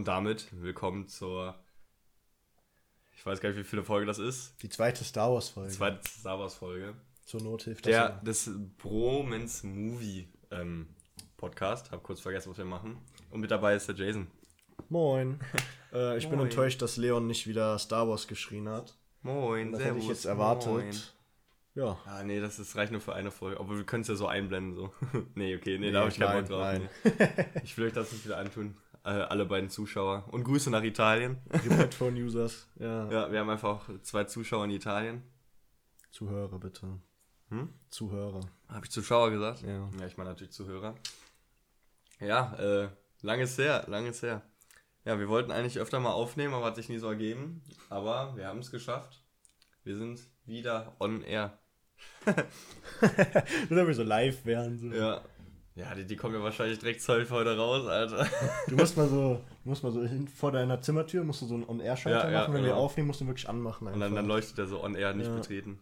Und damit willkommen zur. Ich weiß gar nicht, wie viele Folge das ist. Die zweite Star Wars Folge. Zweite Star Wars Folge. Zur Not hilft Der, ja. des Bromance Movie ähm, Podcast. Hab kurz vergessen, was wir machen. Und mit dabei ist der Jason. Moin. äh, ich bin Moin. enttäuscht, dass Leon nicht wieder Star Wars geschrien hat. Moin, Das hätte ich jetzt erwartet. Ja. Ah, nee, das ist, reicht nur für eine Folge. Aber wir können es ja so einblenden. so. nee, okay, nee, da Nee, habe ich keinen Bock drauf. nein. Nee. Ich will euch das nicht wieder antun. Äh, alle beiden Zuschauer. Und Grüße nach Italien. Remote-Phone-Users. Ja. Ja, wir haben einfach zwei Zuschauer in Italien. Zuhörer, bitte. Hm? Zuhörer. Habe ich Zuschauer gesagt? Ja. Ja, ich meine natürlich Zuhörer. Ja, äh, lang ist her, lang ist her. Ja, wir wollten eigentlich öfter mal aufnehmen, aber hat sich nie so ergeben. Aber wir haben es geschafft. Wir sind wieder on air. Nur damit wir so live wären. So. Ja. Ja, die, die kommen ja wahrscheinlich direkt zwölf heute raus, Alter. Du musst mal so, musst mal so hin, vor deiner Zimmertür musst du so einen On-Air-Schalter Ja, ja, machen. Wenn wir genau. aufnehmen, musst du ihn wirklich anmachen. Und dann, einfach. dann leuchtet der so on air nicht Ja. betreten.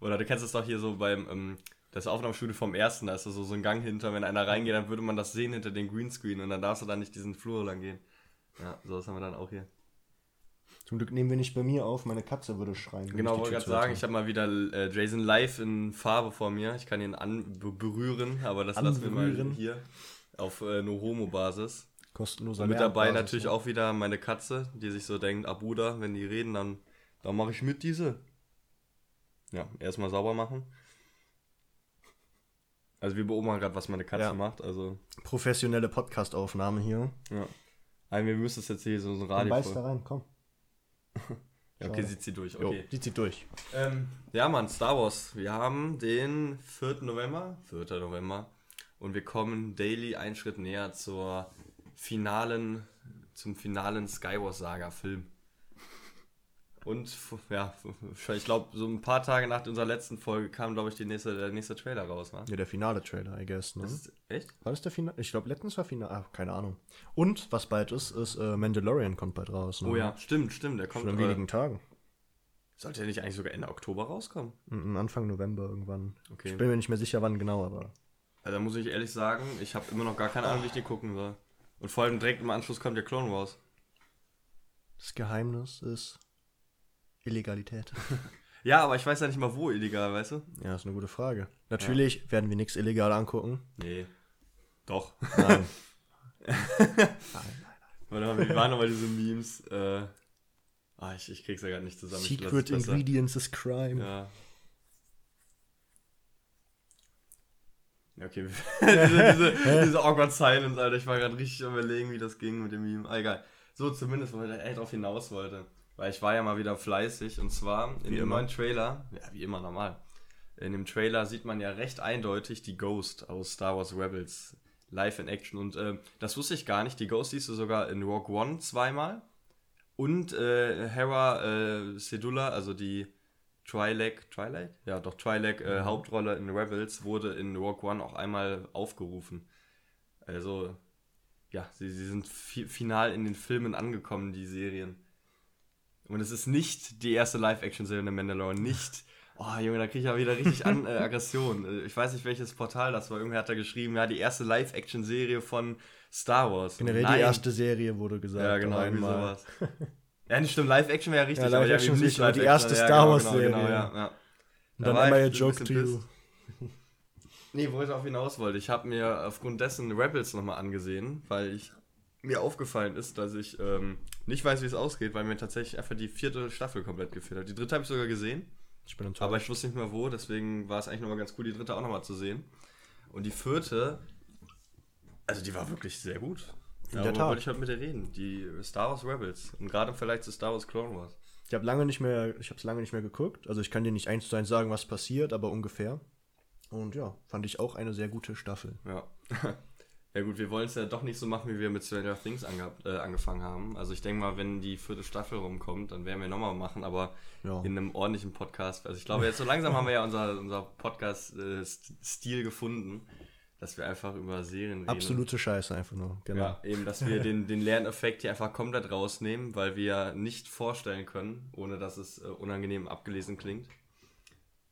Oder du kennst es doch hier so beim, ähm, das Aufnahmestudio vom ersten, da ist so, so ein Gang hinter, wenn einer reingeht, dann würde man das sehen hinter den Greenscreen und dann darfst du dann nicht diesen Flur lang gehen. Ja, so was haben wir dann auch hier. Zum Glück nehmen wir nicht bei mir auf, meine Katze würde schreien. Genau, wollte gerade sagen, ich habe mal wieder äh, Jason live in Farbe vor mir. Ich kann ihn berühren, aber das lassen wir mal hier auf äh, No-Homo-Basis. Kostenloser Und mit dabei natürlich ne? auch wieder meine Katze, die sich so denkt, Abuda, wenn die reden, dann, dann mache ich mit diese. Ja, erstmal sauber machen. Also wir beobachten gerade, was meine Katze Ja. macht. Also, Professionelle Podcast-Aufnahme hier. ja. Also, wir müssen es jetzt hier so ein Radio. beiß da rein, komm. Ja, okay, sie zieht durch. Jo, Okay. die zieht durch. Ähm, ja, Mann, Star Wars. Wir haben den 4. November, 4. November, und wir kommen daily einen Schritt näher zur finalen, zum finalen Skywars-Saga-Film. Und ja, ich glaube, so ein paar Tage nach unserer letzten Folge kam, glaube ich, die nächste, der nächste Trailer raus, wa? Ja, der finale Trailer, I guess, ne? Das ist, echt? War das der Finale? Ich glaube, letztens war Finale. Ah, keine Ahnung. Und was bald ist, ist äh, Mandalorian kommt bald raus. Ne? Oh ja, stimmt, stimmt. Der kommt Schon in äh, wenigen Tagen. Sollte der nicht eigentlich sogar Ende Oktober rauskommen? Anfang November irgendwann. Okay. Ich bin mir nicht mehr sicher, wann genau, aber. Also, da muss ich ehrlich sagen, ich habe immer noch gar keine Ahnung, wie ich die gucken soll. Und vor allem direkt im Anschluss kommt der Clone Wars. Das Geheimnis ist Illegalität. Ja, aber ich weiß ja nicht mal wo illegal, weißt du? ja, ist eine gute Frage. Natürlich werden wir nichts illegal angucken. Nee. Doch. Nein. Warte mal, wie waren nochmal diese Memes? Äh, ah, ich, ich krieg's ja gerade nicht zusammen. Secret. Ingredients is Crime. Ja. Ja, okay. diese, diese, diese awkward silence, Alter. Ich war gerade richtig überlegen, wie das ging mit dem Meme. Ah, egal. So zumindest, wo ich echt drauf hinaus wollte. Weil ich war ja mal wieder fleißig. Und zwar in Wie dem immer. neuen Trailer, ja, wie immer normal. In dem Trailer sieht man ja recht eindeutig die Ghost aus Star Wars Rebels live in Action. Und äh, das wusste ich gar nicht. Die Ghost siehst du sogar in Rogue One zweimal. Und äh, Hera äh, Sedula, also die Twi'lek, Twi'lek? Ja, doch, Twi'lek äh, Hauptrolle in Rebels wurde in Rogue One auch einmal aufgerufen. Also, ja, sie, sie sind fi final in den Filmen angekommen, die Serien. Und es ist nicht die erste Live-Action-Serie in The Mandalorian, nicht. Oh, Junge, da kriege ich ja wieder richtig an, äh, Aggression. Äh, Ich weiß nicht, welches Portal das war. Irgendwer hat da geschrieben, ja, die erste Live-Action-Serie von Star Wars. Generell Nein. die erste Serie wurde gesagt. Ja, genau, irgendwie einmal. sowas. Ja, nicht stimmt, Live-Action wäre richtig. Ja, Live-Action richtig, aber die erste Live-Action, Star genau, Wars-Serie. Genau, genau, ja, ja. Und Da dann einmal a ein Joke to you. Nee, wo ich auf hinaus wollte. Ich habe mir aufgrund dessen Rebels nochmal angesehen, weil ich mir aufgefallen ist, dass ich ähm, nicht weiß, wie es ausgeht, weil mir tatsächlich einfach die vierte Staffel komplett gefehlt hat. Die dritte habe ich sogar gesehen, Ich bin enttäuscht. aber ich wusste nicht mehr wo, deswegen war es eigentlich nochmal ganz cool, die dritte auch nochmal zu sehen. Und die vierte, also die war wirklich sehr gut. In Ja, der Tat. wollte ich heute mit dir reden? Die Star Wars Rebels. Und gerade im Vergleich zu Star Wars Clone Wars. Ich habe lange nicht mehr, ich habe es lange nicht mehr geguckt. Also ich kann dir nicht eins zu eins sagen, was passiert, aber ungefähr. Und ja, fand ich auch eine sehr gute Staffel. Ja. Ja gut, wir wollen es ja doch nicht so machen, wie wir mit Stranger Things ange äh, angefangen haben. Also ich denke mal, wenn die vierte Staffel rumkommt, dann werden wir nochmal machen, aber Ja. in einem ordentlichen Podcast. Also ich glaube, jetzt so langsam haben wir ja unser, unser Podcast-Stil gefunden, dass wir einfach über Serien reden. Absolute Scheiße einfach nur. Genau. Ja, eben, dass wir den, den Lerneffekt hier einfach komplett rausnehmen, weil wir nicht vorstellen können, ohne dass es äh, unangenehm abgelesen klingt.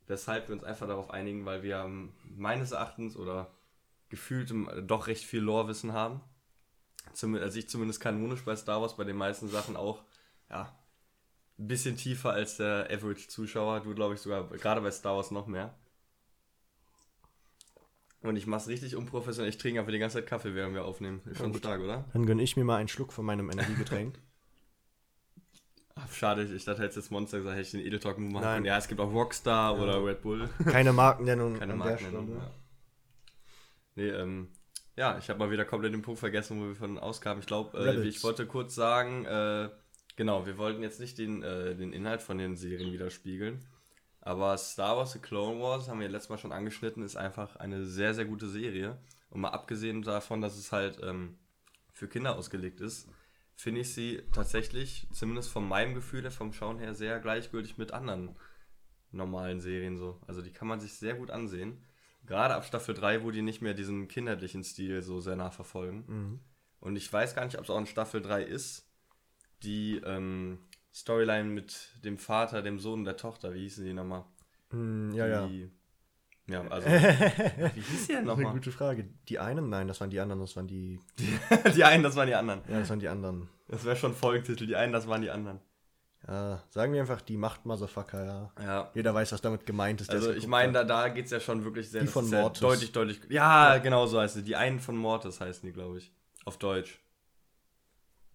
Weshalb wir uns einfach darauf einigen, weil wir ähm, meines Erachtens oder gefühlt ähm, doch recht viel Lore-Wissen haben. zumindest, also ich zumindest kanonisch bei Star Wars bei den meisten Sachen auch, ja, ein bisschen tiefer als der Average-Zuschauer. Du, glaube ich, sogar gerade bei Star Wars noch mehr. Und ich mache es richtig unprofessionell. Ich trinke einfach die ganze Zeit Kaffee, während wir aufnehmen. Ist schon stark, oder? Dann gönne ich mir mal einen Schluck von meinem Energiegetränk. Ach, schade, ich dachte, hätte jetzt Monster gesagt, hätte ich den Edel Talk machen Nein. können. Ja, es gibt auch Rockstar Ja. oder Red Bull. Keine Markennennung Keine Markennennung. Ja. Nee, ähm, ja, ich habe mal wieder komplett den Punkt vergessen, wo wir von auskamen. Ich glaube, äh, ich wollte kurz sagen, äh, genau, wir wollten jetzt nicht den, äh, den Inhalt von den Serien widerspiegeln. Aber Star Wars The Clone Wars, haben wir letztes Mal schon angeschnitten, ist einfach eine sehr, sehr gute Serie. Und mal abgesehen davon, dass es halt ähm, für Kinder ausgelegt ist, finde ich sie tatsächlich, zumindest von meinem Gefühl her, vom Schauen her, sehr gleichgültig mit anderen normalen Serien so. Also die kann man sich sehr gut ansehen. Gerade ab Staffel 3, wo die nicht mehr diesen kinderlichen Stil so sehr nachverfolgen. Mhm. Und ich weiß gar nicht, ob es auch in Staffel 3 ist, die ähm, Storyline mit dem Vater, dem Sohn und der Tochter, wie hießen die nochmal? Mm, ja, ja. Die, ja, also, wie hieß die denn ist eine nochmal? gute Frage. Die einen? Nein, das waren die anderen, das waren die. die einen, das waren die anderen. Ja, das waren die anderen. Das wäre schon Folgentitel, die einen, das waren die anderen. Ja, sagen wir einfach die Macht Motherfucker, ja. Ja. Jeder weiß, was damit gemeint ist. Also ich meine, da, da geht es ja schon wirklich sehr, Die von Mortis. deutlich, deutlich. Ja, genau so heißt sie. Die einen von Mortis heißen die, glaube ich. Auf Deutsch.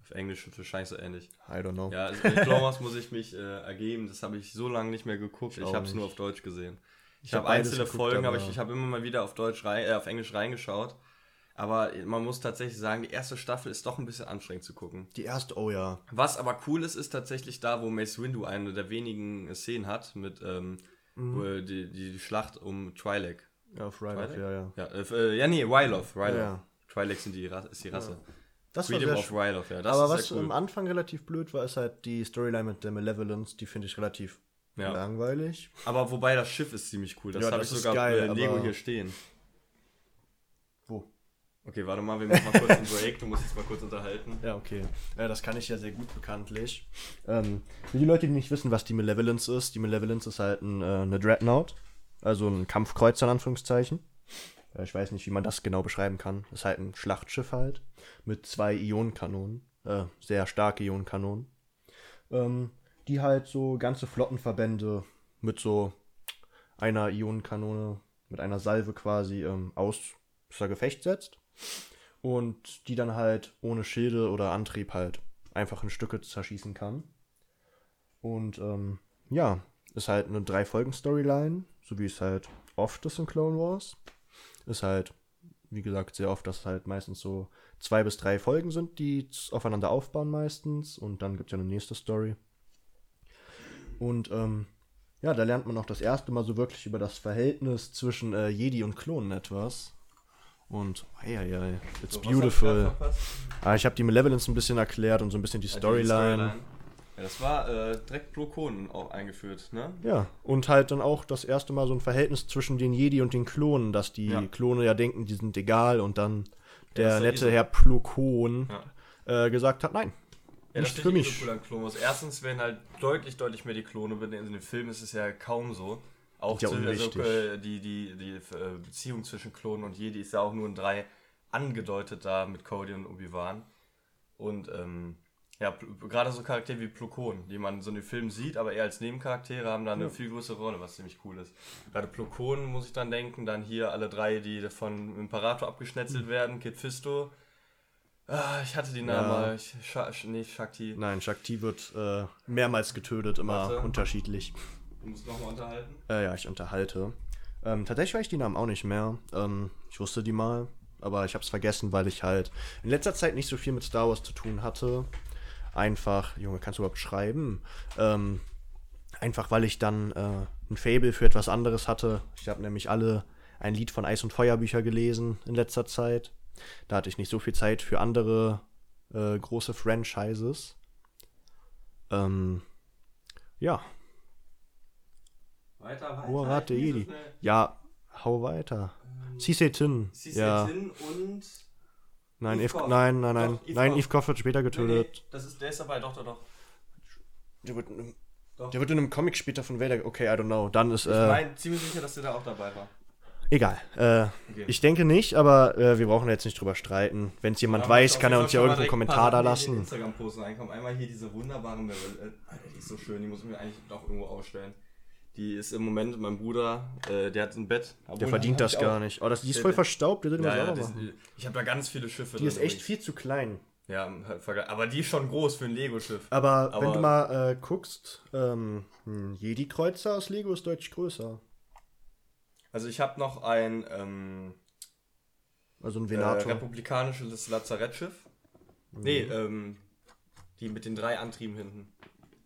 Auf Englisch wahrscheinlich so ähnlich. I don't know. Ja, also mit Clone Wars muss ich mich äh, ergeben. Das habe ich so lange nicht mehr geguckt. Ich Ich, habe es nur auf Deutsch gesehen. Ich, Ich hab habe beides einzelne geguckt, Folgen, aber aber- ich, ich habe immer mal wieder auf Deutsch rein, äh, auf Englisch reingeschaut. Aber man muss tatsächlich sagen, die erste Staffel ist doch ein bisschen anstrengend zu gucken. Die erste, oh ja. Was aber cool ist, ist tatsächlich da, wo Mace Windu eine der wenigen Szenen hat mit ähm, äh, die, die Schlacht um Twi'lek. Ja, auf Ryloth, ja, ja. Ja, äh, äh, ja nee, Ryloth. Ryloth. Ja, ja. Twi'lek sind die, ist die Rasse. Das war Freedom sehr of Ryloth, ja. Das aber ist was cool. am Anfang relativ blöd war, ist halt die Storyline mit der Malevolence. Die finde ich relativ Ja. langweilig. Aber wobei das Schiff ist ziemlich cool. Das Ja, habe ich das sogar geil, äh, Lego hier stehen. Okay, warte mal, wir machen mal kurz einen Break. Du musst jetzt mal kurz unterhalten. Ja, okay. Ja, das kann ich ja sehr gut bekanntlich. Ähm, für die Leute, die nicht wissen, was die Malevolence ist, die Malevolence ist halt ein, äh, eine Dreadnought. Also ein Kampfkreuzer in Anführungszeichen. Ja, ich weiß nicht, wie man das genau beschreiben kann. Ist halt ein Schlachtschiff halt. Mit zwei Ionenkanonen. Äh, sehr starke Ionenkanonen. Ähm, die halt so ganze Flottenverbände mit so einer Ionenkanone, mit einer Salve quasi ähm, außer Gefecht setzt. Und die dann halt ohne Schilde oder Antrieb halt einfach in Stücke zerschießen kann. Und ähm, ja, ist halt eine Drei-Folgen-Storyline, so wie es halt oft ist in Clone Wars. Ist halt, wie gesagt, sehr oft, dass es halt meistens so zwei bis drei Folgen sind, die aufeinander aufbauen meistens. Und dann gibt es ja eine nächste Story. Und ähm, ja, da lernt man auch das erste Mal so wirklich über das Verhältnis zwischen äh, Jedi und Klonen etwas. Und, ei, ei, ei, it's So, beautiful. Ah, ich habe die Malevolence ein bisschen erklärt und so ein bisschen die die Storyline. Ja, das war äh, direkt Plo Koon auch eingeführt, ne? Ja, und halt dann auch das erste Mal so ein Verhältnis zwischen den Jedi und den Klonen, dass die Ja. Klone ja denken, die sind egal und dann der das ja nette eh. Herr Plukon Ja. äh, gesagt hat, nein, Ja, das nicht für ich eh mich. so cool an. Erstens werden halt deutlich, deutlich mehr die Klone benannt. In den Filmen ist es ja kaum so. Auch Ja, zu, also, äh, die, die, die äh, Beziehung zwischen Klonen und Jedi ist ja auch nur in drei angedeutet da mit Cody und Obi-Wan. Und ähm, ja, gerade so Charaktere wie Plukon, die man so in den Filmen sieht, aber eher als Nebencharaktere haben da eine viel größere Rolle, was ziemlich cool ist. Gerade Plukon muss ich dann denken, dann hier alle drei, die von Imperator abgeschnetzelt werden, Kid Fisto. Ah, ich hatte die Namen Ja. mal. Ich, Sh- nee, Shakti. Nein, Shakti wird äh, mehrmals getötet, immer Warte. unterschiedlich. Du musst nochmal unterhalten. Äh, ja, ich unterhalte. Ähm, tatsächlich weiß ich die Namen auch nicht mehr. Ähm, ich wusste die mal, aber ich habe es vergessen, weil ich halt in letzter Zeit nicht so viel mit Star Wars zu tun hatte. Einfach, Junge, kannst du überhaupt schreiben? Ähm, einfach, weil ich dann äh, ein Fable für etwas anderes hatte. Ich habe nämlich alle ein Lied von Eis und Feuer Bücher gelesen in letzter Zeit. Da hatte ich nicht so viel Zeit für andere äh, große Franchises. Ähm, ja, Weiter, weiter. Ich lese Jedi. schnell. Ja, hau weiter. Cisse Tin. Cisse Ja. Tin und. Nein, Eve nein, nein, nein. Doch, Eve nein, Koff. Eve Koff wird später Nee, nee, getötet. das ist, der ist dabei, doch, doch, doch. Der, wird in einem, Doch. der wird in einem Comic später von Vader. Okay, I don't know. Dann ist, Ich äh, meine ziemlich sicher, dass der da auch dabei war. Egal. Äh, Okay. Ich denke nicht, aber äh, wir brauchen jetzt nicht drüber streiten. Wenn es jemand weiß, kann er uns ja irgendwo einen Kommentar da lassen. Instagram-Post reinkommen. Einmal hier diese wunderbare Meryl. Äh, die ist so schön, die muss ich mir eigentlich doch irgendwo ausstellen. Die ist im Moment mein Bruder, äh, der hat ein Bett. Der verdient das gar nicht. Oh, das, die ist voll verstaubt, der soll die mal Ja, ja, machen. ich habe da ganz viele Schiffe Die ist echt übrigens. viel zu klein. Ja, Vergleich- aber die ist schon groß für ein Lego-Schiff. Aber, wenn Aber- du mal äh, guckst, ähm, ein Jedi-Kreuzer aus Lego ist deutlich größer. Also ich habe noch ein ähm, Also ein äh, Venator. republikanisches Lazarettschiff. Nee, ähm, die mit den drei Antrieben hinten.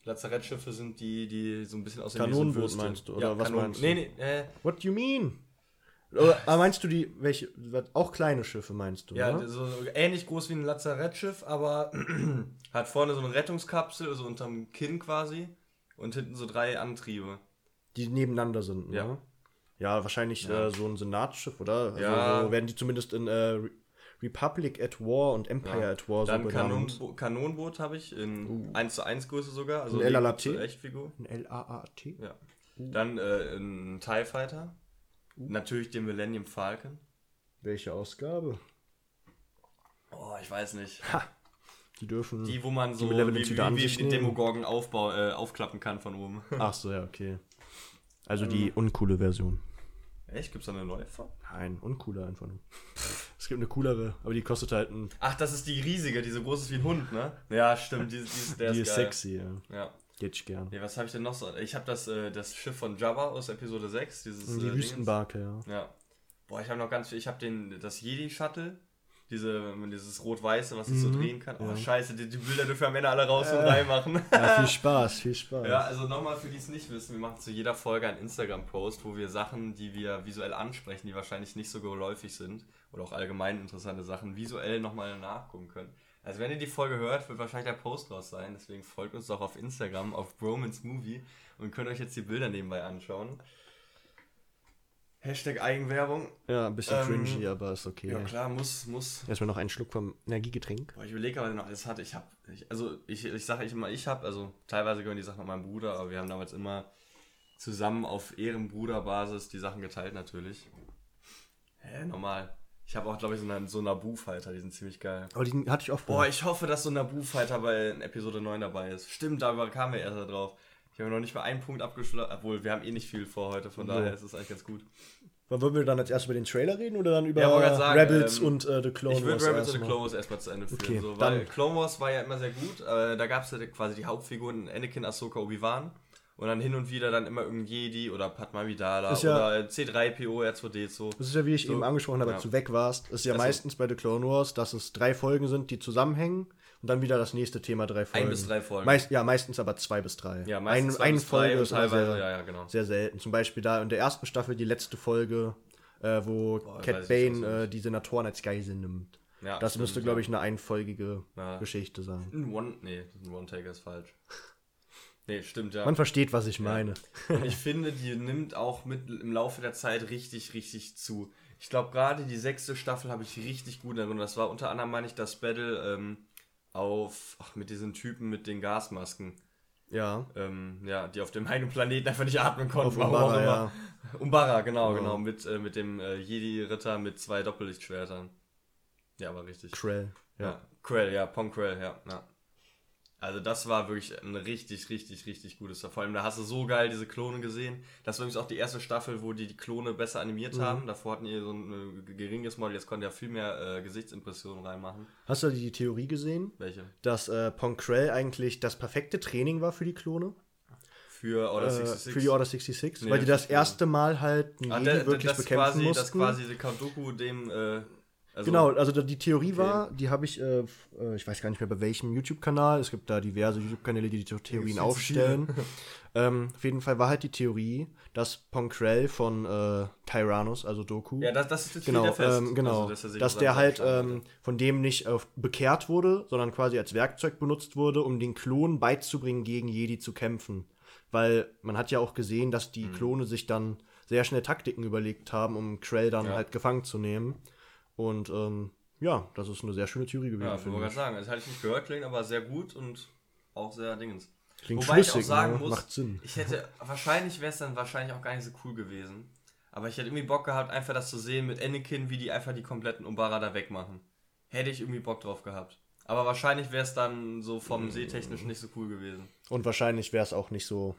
Lazarettschiffe sind die, die so ein bisschen so ein Kanonenboot meinst du, oder was meinst du? Nee, nee, äh, What do you mean? Oder ah, meinst du die, welche, auch kleine Schiffe meinst du, ja, oder? so ähnlich groß wie ein Lazarettschiff, aber hat vorne so eine Rettungskapsel, so unterm Kinn quasi. Und hinten so drei Antriebe. Die nebeneinander sind, Ja. ne? Ja, wahrscheinlich Ja. Äh, so ein Senatsschiff, oder? Also Ja. So werden die zumindest in äh, Republic at War und Empire Ja. at War so Dann benannt. Kanonenbo Kanonenboot habe ich in 1 zu 1 Größe sogar. Also Uh. Ein? Lego- Echtfigur. Ein L-A-A-T? Ja. Dann äh, ein TIE Fighter. Uh. Natürlich den Millennium Falcon. Welche Ausgabe? Oh, ich weiß nicht. Die dürfen. Die, wo man so Die wie, wie, wie den. Demogorgon aufbau, äh, aufklappen kann von oben. Ach so, ja, okay. Also Ähm. die uncoole Version. Echt? Gibt's da eine neue von? Nein, uncoole einfach nur. Es gibt eine coolere, aber die kostet halt ein. Ach, das ist die riesige, die so groß ist wie ein Hund, ne? Ja, stimmt. Die, die, ist- der die ist, ist sexy, ja. Ja. Geht ich gern. Nee, was habe ich denn noch so? Ich habe das, äh, das Schiff von Jabba aus Episode 6. Dieses, Die äh. Wüstenbarke, ja. Ja. Boah, ich habe noch ganz viel. Ich habe den das Jedi Shuttle, diese dieses rot-weiße, was sich so Mhm, drehen kann. Oh ja. Scheiße, die, die Bilder dürfen am Ende alle raus und rein machen. Ja, viel Spaß, viel Spaß. ja, also nochmal für die es nicht wissen, wir machen zu jeder Folge einen Instagram Post, wo wir Sachen, die wir visuell ansprechen, die wahrscheinlich nicht so geläufig sind oder auch allgemein interessante Sachen visuell nochmal nachgucken können. Also wenn ihr die Folge hört, wird wahrscheinlich der Post raus sein, deswegen folgt uns doch auf Instagram auf Bromance Movie und könnt euch jetzt die Bilder nebenbei anschauen. Hashtag Eigenwerbung. Ja, ein bisschen Ähm, cringy, aber ist okay. Ja klar, muss, muss. Erstmal noch einen Schluck vom Energiegetränk. Boah, ich überlege, was ich noch alles hatte. Ich habe, also ich, ich sage ich immer, ich habe, also teilweise gehören die Sachen noch meinem Bruder, aber wir haben damals immer zusammen auf Ehrenbruderbasis die Sachen geteilt natürlich. Hä, normal. Ich habe auch, glaube ich, so einen, so Naboo-Fighter, die sind ziemlich geil. Aber die hatte ich oft. Boah, ich hoffe, dass so ein Naboo-Fighter bei Episode 9 dabei ist. Stimmt, darüber kamen wir erst da drauf. Ich habe noch nicht mal einen Punkt abgeschlossen, obwohl wir haben eh nicht viel vor heute, von daher ist es eigentlich ganz gut. Wann wollen wir dann als erstes über den Trailer reden oder dann über Ja, sagen, Rebels ähm, und äh, The Clone Ich würde Wars Rebels und the Clone Wars erstmal zu Ende führen. Okay, so, weil Clone Wars war ja immer sehr gut. Äh, da gab es ja quasi die Hauptfiguren Anakin, Ahsoka, Obi-Wan. Und dann hin und wieder dann immer irgendein Jedi oder Padma Amidala Ist ja- oder C3PO, R2D2. Das ist ja, wie ich So, eben angesprochen habe, ja. als du weg warst, ist ja Also- meistens bei The Clone Wars, dass es drei Folgen sind, die zusammenhängen und dann wieder das nächste Thema drei Folgen. Ein bis drei Folgen. Meist, ja, meistens aber zwei bis drei. ja, ein, meistens zwei eine bis drei Folge und ist teilweise, sehr, ja, ja, genau. sehr selten. Zum Beispiel da in der ersten Staffel die letzte Folge, äh, wo Boah, Cat Bane äh, die Senatoren als Geisel nimmt. Ja, Das stimmt, müsste, glaube ich, eine einfolgige Ja. Geschichte sein. Ein One, nee, ein One-Taker ist falsch. Nee, stimmt, ja. Man versteht, was ich meine. Ich finde, die nimmt auch mit im Laufe der Zeit richtig, richtig zu. Ich glaube, gerade die sechste Staffel habe ich richtig gut in Erinnerung. Das war unter anderem, meine ich, das Battle ähm, auf, ach, mit diesen Typen mit den Gasmasken. Ja. Ähm, ja, die auf dem einen Planeten einfach nicht atmen konnten. Auf Umbara, ja. Umbara, genau, Ja. genau. Mit, äh, mit dem äh, Jedi-Ritter mit zwei Doppellichtschwertern. Ja, war richtig. Krell. Ja. Ja. Krell, ja, Pong Krell, ja, ja. Also das war wirklich ein richtig, richtig, richtig gutes. Vor allem, da hast du so geil diese Klone gesehen. Das war übrigens auch die erste Staffel, wo die die Klone besser animiert Mhm. haben. Davor hatten die so ein äh, geringes Model, jetzt konnten ja viel mehr äh, Gesichtsimpressionen reinmachen. Hast du die Theorie gesehen, Welche? dass äh, Ponkrell eigentlich das perfekte Training war für die Klone? Für Order Äh, 66? für die Order 66? Nee, weil die das erste Mal halt einen Ah, Jedi der, der, wirklich das bekämpfen quasi, mussten. das quasi Count Dooku dem, äh, also, genau, also die Theorie Okay. war, die habe ich, äh, äh, ich weiß gar nicht mehr bei welchem YouTube-Kanal, es gibt da diverse YouTube-Kanäle, die die Theorien aufstellen. ähm, auf jeden Fall war halt die Theorie, dass Ponkrell von äh, Tyrannus, also Doku, Ja, das, das ist jetzt genau, wieder fest. ähm, genau, Also, dass dass der halt ähm, von dem nicht auf, bekehrt wurde, sondern quasi als Werkzeug benutzt wurde, um den Klon beizubringen, gegen Jedi zu kämpfen. Weil man hat ja auch gesehen, dass die Klone sich dann sehr schnell Taktiken überlegt haben, um Krell dann Ja. halt gefangen zu nehmen. Und ähm, ja, das ist eine sehr schöne Theorie gewesen, Ja, ich wollte gerade ich. sagen, das hatte ich nicht gehört, klingt aber sehr gut und auch sehr dingens. Klingt Wobei ich auch sagen ne? muss, macht Sinn. ich hätte, wahrscheinlich wäre es dann wahrscheinlich auch gar nicht so cool gewesen. Aber ich hätte irgendwie Bock gehabt, einfach das zu sehen mit Anakin, wie die einfach die kompletten Umbara da wegmachen. Hätte ich irgendwie Bock drauf gehabt. Aber wahrscheinlich wäre es dann so vom Sehtechnisch nicht so cool gewesen. Und wahrscheinlich wäre es auch nicht so.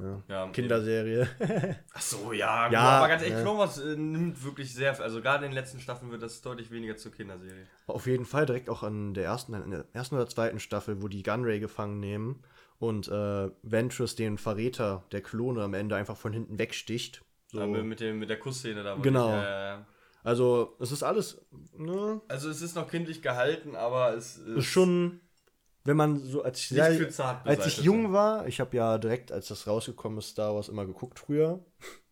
Ja, Ja, Kinderserie. Ach so, ja. Ja, aber ganz ehrlich, ne. Clone äh, nimmt wirklich sehr, also gerade in den letzten Staffeln wird das deutlich weniger zur Kinderserie. Auf jeden Fall direkt auch an der ersten, in der ersten oder zweiten Staffel, wo die Gunray gefangen nehmen und äh, Ventress den Verräter der Klone am Ende einfach von hinten wegsticht. So. Aber mit, dem, mit der Kussszene da. Genau. Ja, ja, ja. Also, es ist alles, ne? Also es ist noch kindlich gehalten, aber es Ist schon, wenn man so, als ich, sehr, als ich jung war, ich habe ja direkt, als das rausgekommen ist, Star Wars immer geguckt früher.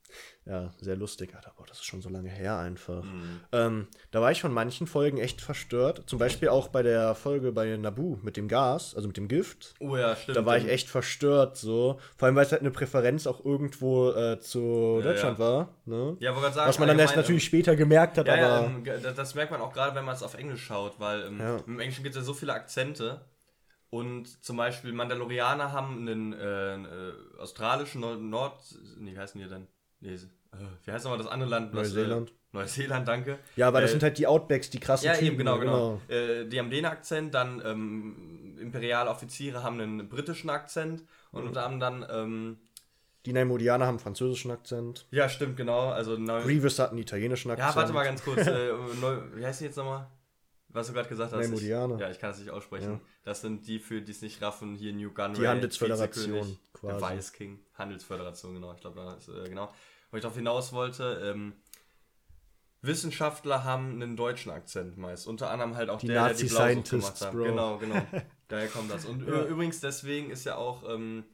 Ja, sehr lustig, Alter, boah, das ist schon so lange her einfach. Mhm. Ähm, da war ich von manchen Folgen echt verstört. Zum Beispiel auch bei der Folge bei Naboo mit dem Gas, also mit dem Gift. Oh ja, stimmt. Da war ich echt verstört, so. Vor allem, weil es halt eine Präferenz auch irgendwo äh, zu Ja, Deutschland ja. war. Ne? Ja, wollte sagen, Was man dann erst natürlich später gemerkt hat, Ja, ja, aber. ähm, das, merkt man auch gerade, wenn man es auf Englisch schaut, weil ähm, im Englischen gibt es ja so viele Akzente. Und zum Beispiel Mandalorianer haben einen äh, äh, australischen Nord, Nord. Nee, wie heißen die denn? Nee, äh, wie heißt nochmal das andere Land? was, Neuseeland. Äh, Neuseeland, danke. ja, aber das Äh, sind halt die Outbacks, die krassen Ja, Typen. eben, genau, genau. Äh, die haben den Akzent, dann ähm, imperiale Offiziere haben einen britischen Akzent und unter anderem dann, ähm, Die Naimodianer haben einen französischen Akzent. ja, stimmt, genau, also neu, Grievous hat einen italienischen Akzent. Ja, warte mal ganz kurz. Äh, neu, wie heißt die jetzt nochmal? Was du gerade gesagt hast. Ich, Neimoidianer. ja, ich kann es nicht aussprechen. Ja. Das sind die, für die es nicht raffen, hier New Gun Die Handelsföderation quasi. Der Vice King. Handelsföderation, genau. Ich glaube, da ist, äh, genau. Wo ich darauf hinaus wollte, ähm, Wissenschaftler haben einen deutschen Akzent meist. Unter anderem halt auch Die der, der die Nazi-Scientists, gemacht hat. Bro. Genau, genau. Daher kommt das. Und Ja. übrigens, deswegen ist ja auch ähm,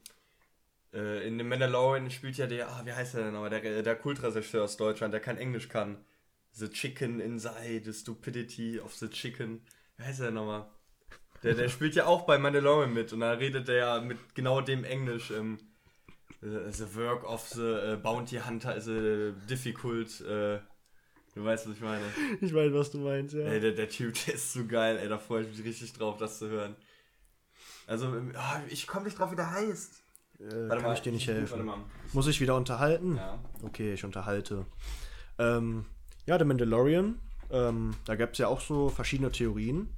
äh, in dem Mandalorian spielt ja der, ah, wie heißt der denn nochmal, der, der Kultregisseur aus Deutschland, der kein Englisch kann. The Chicken Inside, the Stupidity of the Chicken. Wie heißt der nochmal? Der, der spielt ja auch bei Mandalorian mit und da redet der ja mit genau dem Englisch. Ähm, äh, the work of the äh, bounty hunter is a difficult. Äh, du weißt, was ich meine. Ich weiß, was du meinst, ja. Ey, der, der Typ, der ist so geil, ey, da freue ich mich richtig drauf, das zu hören. Also, ähm, ah, ich komme nicht drauf, wie der heißt. äh, kann ich dir nicht Warte helfen. mal. Muss ich wieder unterhalten? Ja. Okay, ich unterhalte. Ähm, ja, der Mandalorian. Ähm, da gab es ja auch so verschiedene Theorien.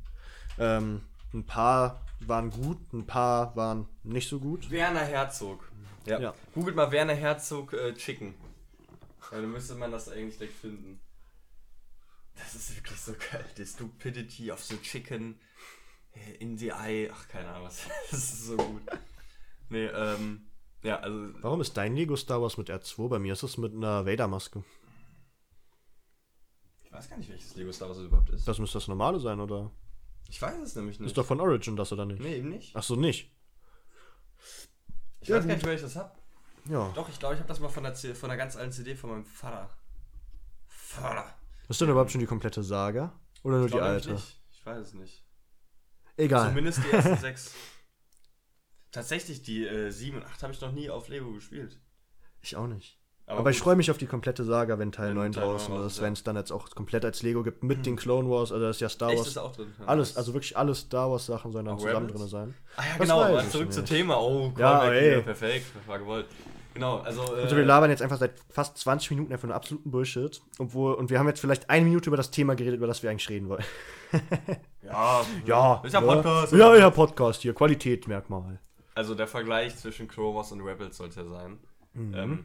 Ähm, ein paar waren gut, ein paar waren nicht so gut. Werner Herzog. Ja. Ja. Googelt mal Werner Herzog äh, Chicken. Ja, dann müsste man das eigentlich gleich finden. Das ist wirklich so geil. The stupidity of the chicken äh, in the eye. Ach, keine Ahnung was. Das ist so gut. Nee, ähm. Ja, also. Warum ist dein Lego Star Wars mit R2? Bei mir ist es mit einer Vader-Maske. Ich weiß gar nicht, welches Lego Star Wars es überhaupt ist. Das müsste das normale sein, oder? Ich weiß es nämlich nicht. Ist doch von Origin das, oder nicht? nee, eben nicht. Ach so, nicht. Ich Ja, weiß gar nicht, ich das hab. Ja. Doch, ich glaube, ich habe das mal von der, C von einer ganz alten CD von meinem Vater. Vater. Ist denn überhaupt schon die komplette Saga? Oder nur Ich die alte? Nicht. Ich weiß es nicht. Egal. Zumindest die ersten sechs. Tatsächlich, die äh, 7 und 8 habe ich noch nie auf Lego gespielt. Ich auch nicht. Aber, Aber, ich freue mich auf die komplette Saga, wenn Teil Wenn 9 Teil 9 draußen ist, wenn es dann jetzt auch komplett als Lego gibt, mit den Clone Wars, also das ist ja Star Echt Wars. ist auch drin. Ja, Alles, also wirklich alle Star Wars Sachen sollen dann Auch zusammen Rebels? drin sein. Ah ja, Das genau, zurück zum Thema. Oh, Ja, Callback ey. perfekt, war gewollt. Genau, also. Äh, Also wir labern jetzt einfach seit fast 20 Minuten einfach nur absoluten Bullshit. Obwohl, und wir haben jetzt vielleicht eine Minute über das Thema geredet, über das wir eigentlich reden wollen. ja, Ja. Ist ja ne? Podcast. Ja, ja, Podcast hier. Qualitätsmerkmal. Also der Vergleich zwischen Clone Wars und Rebels sollte ja sein. Mhm. Ähm,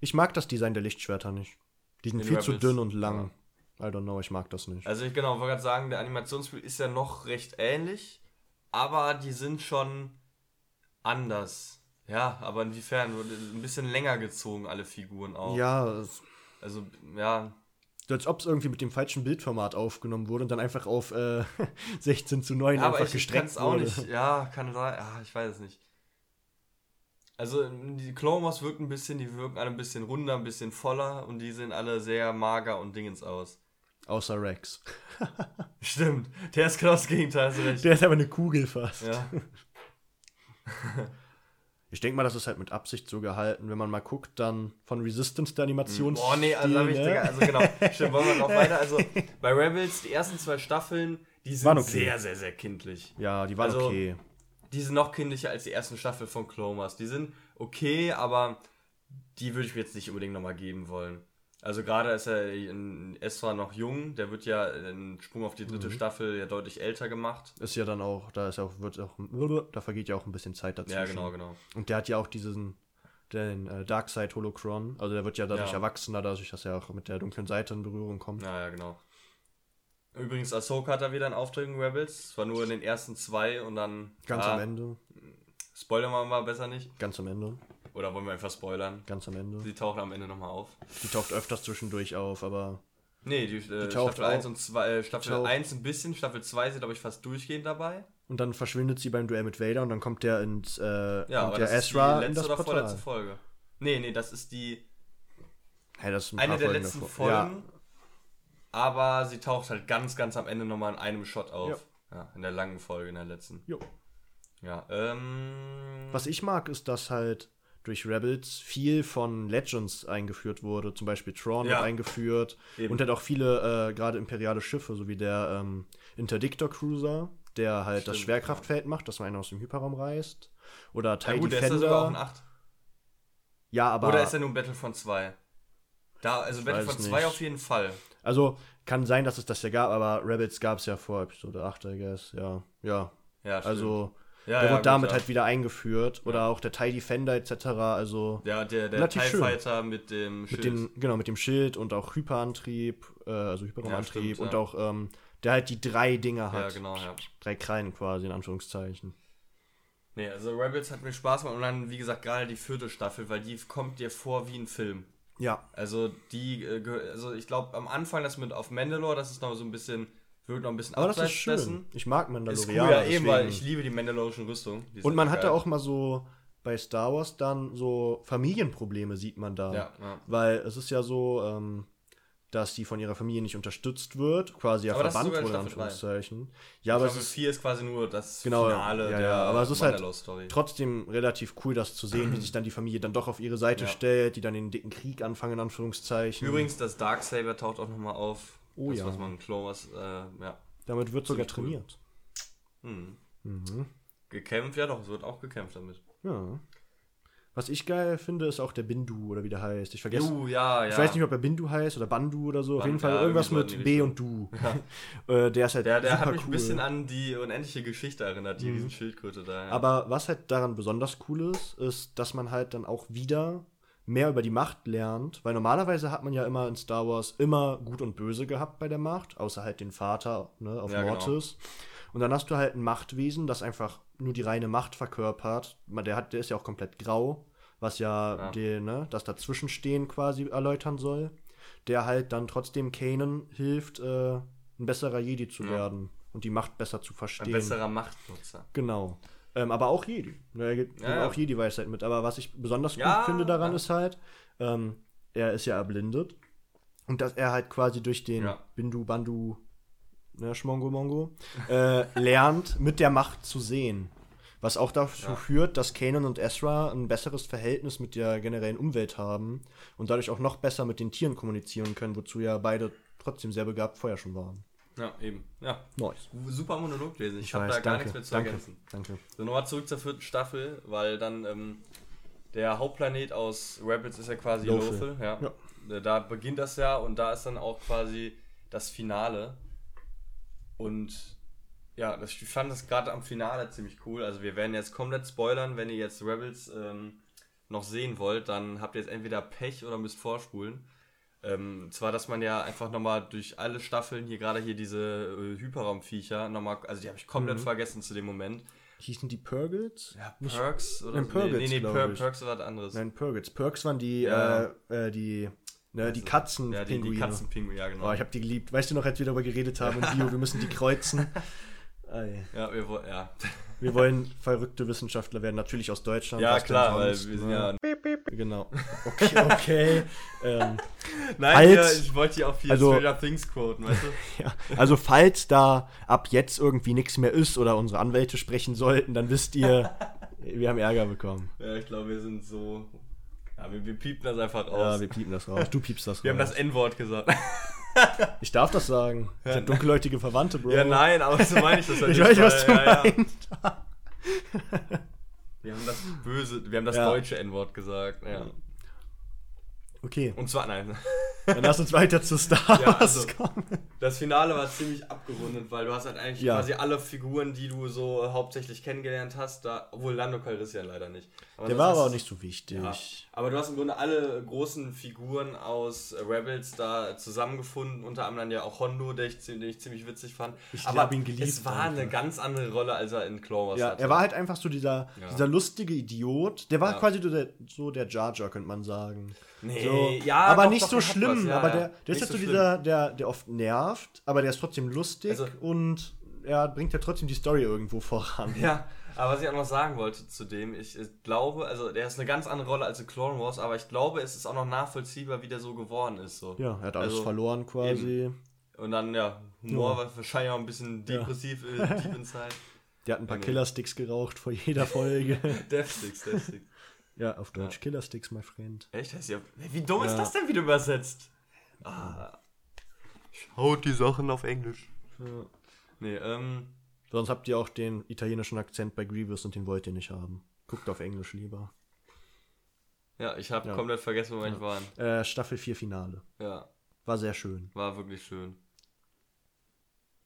Ich mag das Design der Lichtschwerter nicht. Die sind In viel zu Rebels, dünn und lang. I don't know, ich mag das nicht. also ich genau, wollte gerade sagen, der Animationsspiel ist ja noch recht ähnlich, aber die sind schon anders. Ja, aber inwiefern? Wurde Ein bisschen länger gezogen, alle Figuren auch. Ja, Also, ja, so als ob es irgendwie mit dem falschen Bildformat aufgenommen wurde und dann einfach auf äh, 16 zu 9 Ja, einfach ich, ich kann gestreckt es auch wurde. nicht. Ja, kann sein. Ja, ich weiß es nicht. Also die Clone Wars wirken ein bisschen, die wirken alle ein bisschen runder, ein bisschen voller und die sehen alle sehr mager und dingens aus. Außer Rex. Stimmt, der ist genau das Gegenteil, hast recht. Der ist aber eine Kugel fast. Ja. Ich denke mal, das ist halt mit Absicht so gehalten. Wenn man mal guckt, dann von Resistance der Animations. Boah, nee, also, hab ich, Digga, also genau. Stimmt, wollen wir noch weiter. Also bei Rebels, die ersten zwei Staffeln, die sind okay. sehr, sehr, sehr kindlich. Ja, die waren Also, okay. Die sind noch kindlicher als die ersten Staffel von Clone Wars. Die sind okay, aber die würde ich mir jetzt nicht unbedingt nochmal geben wollen. Also gerade ist er in Esra noch jung, der wird ja einen Sprung auf die dritte Mhm. Staffel ja deutlich älter gemacht. Ist ja dann auch, da ist auch, wird auch, da vergeht ja auch ein bisschen Zeit dazwischen. Ja, genau, genau. Und der hat ja auch diesen, den äh, Darkseid Holocron. Also der wird ja dadurch Ja. erwachsener, dadurch, dass er auch mit der dunklen Seite in Berührung kommt. Ja, ja, genau. Übrigens, Ahsoka hat da wieder einen Auftritt in Rebels. War nur in den ersten zwei und dann. Ganz ah, am Ende. Spoilern wir mal besser nicht. Ganz am Ende. Oder wollen wir einfach spoilern? Ganz am Ende. Sie taucht am Ende nochmal auf. Die taucht öfters zwischendurch auf, aber Nee, die, äh, taucht Staffel auch- 1 und 2, äh, Staffel taucht- 1 ein bisschen, Staffel 2 sind, glaube ich, fast durchgehend dabei. und dann verschwindet sie beim Duell mit Vader und dann kommt der ins äh, Ja, aber der das Ezra ist die letzte das oder Portal. vorletzte Folge. Nee, nee, das ist die Hey, das ist ein eine der Folgen letzten davor. Folgen. Aber sie taucht halt ganz, ganz am Ende nochmal in einem Shot auf. Ja. in der langen Folge, in der letzten. Ja. Jo. Ja, ähm. Was ich mag, ist, dass halt durch Rebels viel von Legends eingeführt wurde. Zum Beispiel Tron Ja. eingeführt. Eben. Und halt auch viele, äh, gerade imperiale Schiffe, so wie der ähm, Interdictor Cruiser, der halt das Stimmt, Schwerkraftfeld macht, dass man einen aus dem Hyperraum reißt. Oder TIE ja, gut, der ist ja Defender. sogar auch ein 8. ja, aber. Oder ist er nur Battlefront 2? Da, also Battlefront weiß 2 nicht. auf jeden Fall. Also kann sein, dass es das ja gab, aber Rebels gab es ja vor Episode 8, I guess. Ja, ja. Ja. Also ja, der ja, wurde damit gut, halt wieder eingeführt. Oder auch der TIE Defender etc. Also ja. Der, der TIE. Fighter mit dem mit Schild. dem, genau, mit dem Schild und auch Hyperantrieb, äh, also Hyperraumantrieb und ja. auch, ähm, der halt die drei Dinge ja, hat. genau, ja. Drei Krallen quasi, in Anführungszeichen. Nee, also Rebels hat mir Spaß gemacht und dann, wie gesagt, gerade die vierte Staffel, weil die kommt dir vor wie ein Film. Ja, Also die, äh, also ich glaube am Anfang das mit auf Mandalore, das ist noch so ein bisschen, wirkt noch ein bisschen aber das ist schön. dessen. Ich mag Ist cool, Mandalorianer. ja eben, weil deswegen. ich liebe die mandalorischen Rüstungen. Die und man geil. hatte auch mal so bei Star Wars dann so Familienprobleme, sieht man da. Ja, ja. Weil es ist ja so, ähm, dass die von ihrer Familie nicht unterstützt wird, quasi ja verbannt sogar wurde, in. Anführungszeichen. Ja, aber es Staffel ist 4 ist quasi nur das Genau, Finale ja, der ja, aber es ist halt trotzdem relativ cool, das zu sehen, wie sich dann die Familie dann doch auf ihre Seite Ja. stellt, die dann den dicken Krieg anfangen, in Anführungszeichen. Übrigens, das Darksaber taucht auch nochmal auf. Oh das, ja. was man Wars, äh, ja. Damit wird sogar Ziemlich cool. trainiert. Hm. Mhm. Gekämpft, ja doch, es wird auch gekämpft damit. Ja. Was ich geil finde, ist auch der Bindu oder wie der heißt. Ich vergesse. Juh, ja, ja. Ich weiß nicht, ob er Bindu heißt oder Bandu oder so. Auf Ban- jeden Fall ja, irgendwas mit B und Du. äh, der ist halt der, der super hat mich cool. ein bisschen an die unendliche Geschichte erinnert, die Mhm. riesen Schildkröte da. Ja. Aber was halt daran besonders cool ist, ist, dass man halt dann auch wieder mehr über die Macht lernt, weil normalerweise hat man ja immer in Star Wars immer Gut und Böse gehabt bei der Macht, außer halt den Vater ne, auf Ja, genau. Und dann hast du halt ein Machtwesen, das einfach nur die reine Macht verkörpert. Der, hat, der ist ja auch komplett grau, was ja, Ja. Den, ne, das Dazwischenstehen quasi erläutern soll. Der halt dann trotzdem Kanan hilft, äh, ein besserer Jedi zu Ja. werden und die Macht besser zu Ein verstehen. besserer Machtnutzer. Genau. Ähm, aber auch Jedi. Er gibt Ja, auch Jedi-Weisheit mit. Aber was ich besonders gut finde daran ist halt, ähm, er ist ja erblindet. Und dass er halt quasi durch den Ja. Ne, Schmongo Mongo äh, lernt, mit der Macht zu sehen. Was auch dazu Ja. führt, dass Kanan und Ezra ein besseres Verhältnis mit der generellen Umwelt haben und dadurch auch noch besser mit den Tieren kommunizieren können, wozu ja beide trotzdem sehr begabt vorher schon waren. Ja, eben. Ja. Nice. Super Monolog lesen. Ich, Ich habe da gar danke, nichts mehr zu danke, ergänzen. Danke. So, nochmal zurück zur vierten Staffel, weil dann ähm, der Hauptplanet aus Rebels ist ja quasi Lothal. Ja. Ja. Da beginnt das ja und da ist dann auch quasi das Finale. Und ja, das, ich fand das gerade am Finale ziemlich cool. Also wir werden jetzt komplett spoilern, wenn ihr jetzt Rebels ähm, noch sehen wollt, dann habt ihr jetzt entweder Pech oder müsst vorspulen. Ähm, zwar, dass man ja einfach nochmal durch alle Staffeln hier gerade hier diese äh, Hyperraumviecher nochmal, also die habe ich komplett Mhm. vergessen zu dem Moment. Hießen die Purgles? Ja, Perks oder Nein, so? Purgles, nee, nee, nee Per ich. Perks war was anderes. Nein, Purgles. Perks waren die, Ja. äh, äh, die, ne, die Also, Katzen. ja, die, die Katzenpinguine, ja genau. Oh, ich hab die geliebt. Weißt du noch, als wir darüber geredet haben Bio, wir müssen die kreuzen. Ei. ja, wir, woll- ja. Wir wollen verrückte Wissenschaftler werden, natürlich aus Deutschland. ja klar, weil wir sind ne? ja. Genau. Okay, okay. ähm, Nein, Als- ja, ich wollte hier auf hier also- Stranger Things quoten, weißt du? ja. Also, falls da ab jetzt irgendwie nichts mehr ist oder unsere Anwälte sprechen sollten, dann wisst ihr, wir haben Ärger bekommen. Ja, ich glaube, wir sind so. Ja, wir, wir piepen das einfach Ja, raus. wir piepen das raus. Du piepst das wir haben raus. das N-Wort gesagt. ich darf das sagen. Ich hab dunkelhäutige Verwandte, Bro. ja, nein, aber so meine ich das halt Ich nicht, weiß, was du ja, ja. meinst. Wir haben das böse, wir haben das Ja. deutsche N-Wort gesagt. Ja. Okay, Und zwar, nein. dann lass uns weiter zu Star Ja, Wars also- kommen. Das Finale war ziemlich abgerundet, weil du hast halt eigentlich Ja. quasi alle Figuren, die du so hauptsächlich kennengelernt hast, da, obwohl Lando Calrissian leider nicht. Aber Der war hast aber auch nicht so wichtig. Ja. Aber du hast im Grunde alle großen Figuren aus Rebels da zusammengefunden, unter anderem ja auch Hondo, den ich, den ich ziemlich witzig fand. Ich aber ihn geliebt es war eine ganz andere Rolle, als er in Clone Wars Ja, hatte. er war halt einfach so dieser, Ja. dieser lustige Idiot. Der war Ja. quasi so der, so der Jar Jar, könnte man sagen. Nee, so, ja, aber doch, nicht doch, so schlimm. ja, aber ja. der, der ist halt so so dieser, der, der oft nervt, aber der ist trotzdem lustig Also- und er bringt ja trotzdem die Story irgendwo voran. Ja, aber was ich auch noch sagen wollte zu dem, ich, glaube, also der ist eine ganz andere Rolle als in Clone Wars, aber ich glaube, es ist auch noch nachvollziehbar, wie der so geworden ist. So. Ja, er hat alles Also, verloren quasi. Und dann, ja, Humor Ja. war wahrscheinlich auch ein bisschen Ja. depressiv äh, deep inside. Der hat ein paar Nee. Killersticks geraucht vor jeder Folge. Deathsticks, Deathsticks. Ja, auf Deutsch Killersticks, my friend. Echt? Heißt ja, wie dumm ist Ja. das denn wieder übersetzt? Ah. Schaut die Sachen auf Englisch. Ja. Nee, ähm, Sonst habt ihr auch den italienischen Akzent bei Grievous und den wollt ihr nicht haben. Guckt auf Englisch lieber. ja, ich habe Ja. komplett vergessen, wo wir eigentlich waren. Äh, Staffel 4 Finale. Ja, War sehr schön. war wirklich schön.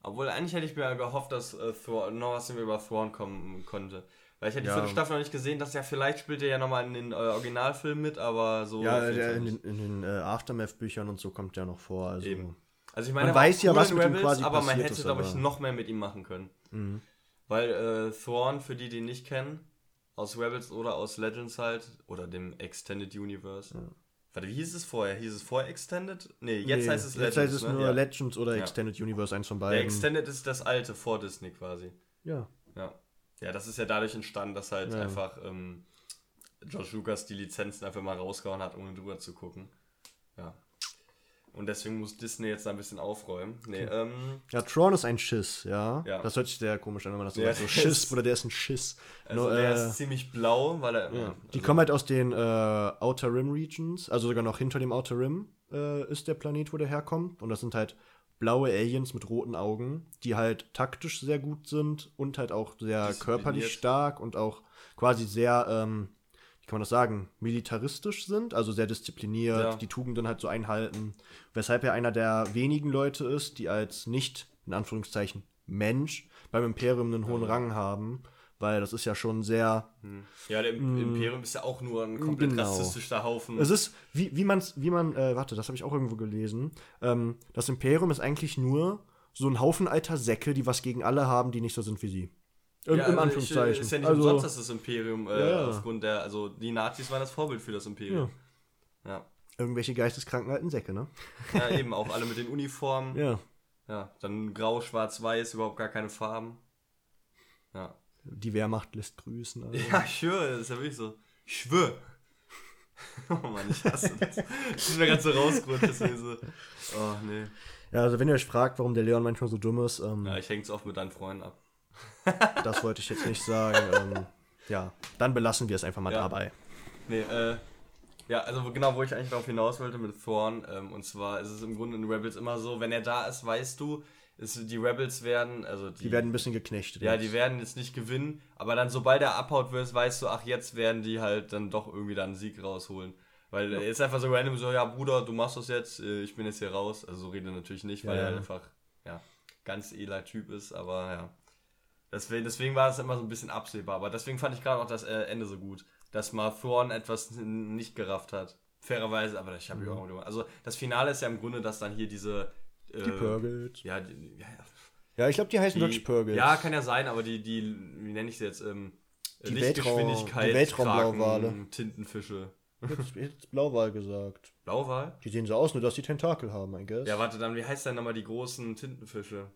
Obwohl, eigentlich hätte ich mir gehofft, dass äh, Thrawn, noch was über Thrawn kommen konnte. Weil ich hätte die Ja. vierte Staffel noch nicht gesehen, dass ja vielleicht spielt er ja nochmal in den äh, Originalfilmen mit, aber so. Ja, der, in den, in den äh, Aftermath-Büchern und so kommt der noch vor. Also. Eben. Also ich meine, Man weiß ja, was mit ihm Rebels, quasi aber man hätte, glaube ich, noch mehr mit ihm machen können. Mhm. Weil äh, Thrawn, für die, die ihn nicht kennen, aus Rebels oder aus Legends halt, oder dem Extended Universe. Warte, wie hieß es vorher? Hieß es vorher Extended? Nee, jetzt Nee, heißt es Jetzt Legends. heißt es ne? nur ja. Legends oder Ja. Extended Universe, eins von Der beiden. Extended ist das alte vor Disney quasi. ja. Ja. Ja, das ist ja dadurch entstanden, dass halt Ja. einfach ähm, George Lucas die Lizenzen einfach mal rausgehauen hat, ohne drüber zu gucken. Ja. Und deswegen muss Disney jetzt da ein bisschen aufräumen. Nee, ähm, Ja, Tron ist ein Schiss, ja. Ja. Das hört sich sehr komisch an, wenn man das so sagt. So Schiss, oder der ist ein Schiss. also Nur, der äh, ist ziemlich blau, weil er. ja. Die also, kommen halt aus den äh, Outer Rim Regions, also sogar noch hinter dem Outer Rim äh, ist der Planet, wo der herkommt. Und das sind halt blaue Aliens mit roten Augen, die halt taktisch sehr gut sind und halt auch sehr körperlich stark und auch quasi sehr, ähm, wie kann man das sagen, militaristisch sind, also sehr diszipliniert, Ja. die Tugenden halt so einhalten. Weshalb er einer der wenigen Leute ist, die als nicht, in Anführungszeichen, Mensch beim Imperium einen hohen Rang haben, weil das ist ja schon sehr Ja, der Im- Imperium ist ja auch nur ein komplett Genau. rassistischer Haufen. Es ist, wie, wie man's, wie man, äh, warte, das habe ich auch irgendwo gelesen. Ähm, das Imperium ist eigentlich nur so ein Haufen alter Säcke, die was gegen alle haben, die nicht so sind wie sie. Im, ja, im also Anführungszeichen. Ich, ist ja nicht also, umsonst, dass das Imperium äh, Ja. aufgrund der, also die Nazis waren das Vorbild für das Imperium. Ja. irgendwelche geisteskranken alten Säcke, ne? Ja, eben, auch alle mit den Uniformen. Ja. Ja, dann grau, schwarz, weiß, überhaupt gar keine Farben. Ja. Die Wehrmacht lässt grüßen. Also. Ja, ich schwöre, das ist ja wirklich so. Ich schwöre. Oh Mann, ich hasse das. Das ist mir ganz so rausgerutscht, deswegen so. Oh, nee. Ja, also wenn ihr euch fragt, warum der Leon manchmal so dumm ist, ähm, Ja, ich häng's oft mit deinen Freunden ab. das wollte ich jetzt nicht sagen. ähm, ja, dann belassen wir es einfach mal Ja. dabei. Nee, äh. Ja, also genau, wo ich eigentlich darauf hinaus wollte mit Thorn, ähm, und zwar ist es im Grunde in Rebels immer so, wenn er da ist, weißt du, ist, die Rebels werden, also die, Die werden ein bisschen geknechtet. ja, jetzt. die werden jetzt nicht gewinnen, aber dann sobald er abhaut wirst, weißt du, ach, jetzt werden die halt dann doch irgendwie dann einen Sieg rausholen. Weil er ist einfach so random so, ja, Bruder, du machst das jetzt, äh, ich bin jetzt hier raus. Also so redet er natürlich nicht, weil Ja, er ja. einfach, ja, ganz edler Typ ist, aber ja. Deswegen, deswegen war es immer so ein bisschen absehbar. Aber deswegen fand ich gerade auch das äh, Ende so gut, dass mal Thorn etwas nicht gerafft hat. Fairerweise, aber ich habe Mhm. mhm. Also das Finale ist ja im Grunde, dass dann hier diese. Äh, Die Purgles. Ja, die, ja, ja, Ja, ich glaube, die heißen die, wirklich Purgles. Ja, kann ja sein, aber die, die wie nenne ich sie jetzt? Ähm, Die Lichtgeschwindigkeit, Weltraum- die Weltraumblauwale. Tintenfische. Jetzt, jetzt Blauwal gesagt. Blauwal? Die sehen so aus, nur dass die Tentakel haben, I guess. Ja, warte, dann, wie heißt denn nochmal die großen Tintenfische?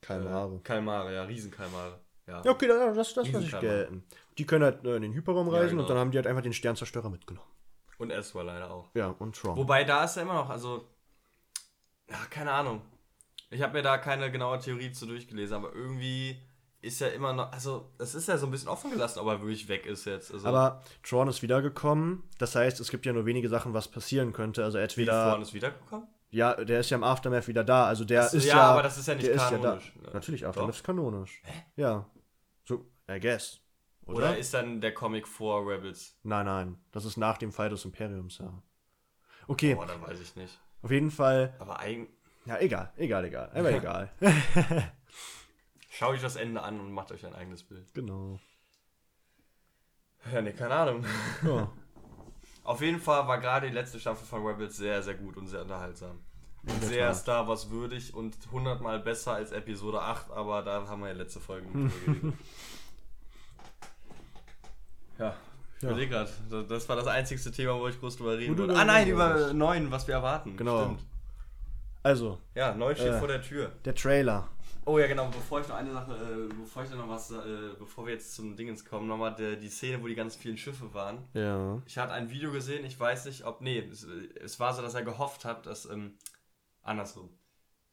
Kalmare. Äh, Kalmare, ja, Riesenkalmare. Ja. Ja, okay, das, das, das lasse ich gelten. Die können halt äh, in den Hyperraum reisen genau. und dann haben die halt einfach den Sternzerstörer mitgenommen. Und Ezra leider auch. Ja, und Tron. Wobei da ist ja immer noch, also, ja, keine Ahnung. Ich habe mir da keine genaue Theorie zu durchgelesen, aber irgendwie ist ja immer noch, also, es ist ja so ein bisschen offen gelassen, ob er wirklich weg ist jetzt. Also, Aber Tron ist wiedergekommen. Das heißt, es gibt ja nur wenige Sachen, was passieren könnte. Also wie entweder. Thorn ist wiedergekommen? Ja, der ist ja im Aftermath wieder da. Also der so, ist ja, ja. aber das ist ja nicht kanonisch, da. ne? Natürlich, Doch. Aftermath ist kanonisch. Ja. So, I guess. Oder? Oder ist dann der Comic vor Rebels? Nein, nein. Das ist nach dem Fall des Imperiums, ja. Okay, Boah, dann weiß ich nicht. Auf jeden Fall. Aber eigentlich. Ja, egal, egal, egal. Aber egal. Schaut euch das Ende an und macht euch ein eigenes Bild. genau. Ja, ne, keine Ahnung. Ja. Auf jeden Fall war gerade die letzte Staffel von Rebels sehr, sehr gut und sehr unterhaltsam. Und sehr Tat. Star Wars würdig und hundertmal besser als Episode 8, aber da haben wir ja letzte Folge drüber geredet. Ja, ich Ja. überlege gerade. Das- war das einzigste Thema, wo ich groß drüber reden wollte. Ah nein, über wolltest. 9, was wir erwarten. Genau. Stimmt. Also, Ja, 9 steht Äh. vor der Tür. der Trailer. Oh ja, genau, bevor ich noch eine Sache, äh, bevor ich noch was, äh, bevor wir jetzt zum Dingens kommen, nochmal die, die Szene, wo die ganz vielen Schiffe waren. Ja. Ich hatte ein Video gesehen, ich weiß nicht, ob. Nee, es, es war so, dass er gehofft hat, dass. Ähm, andersrum.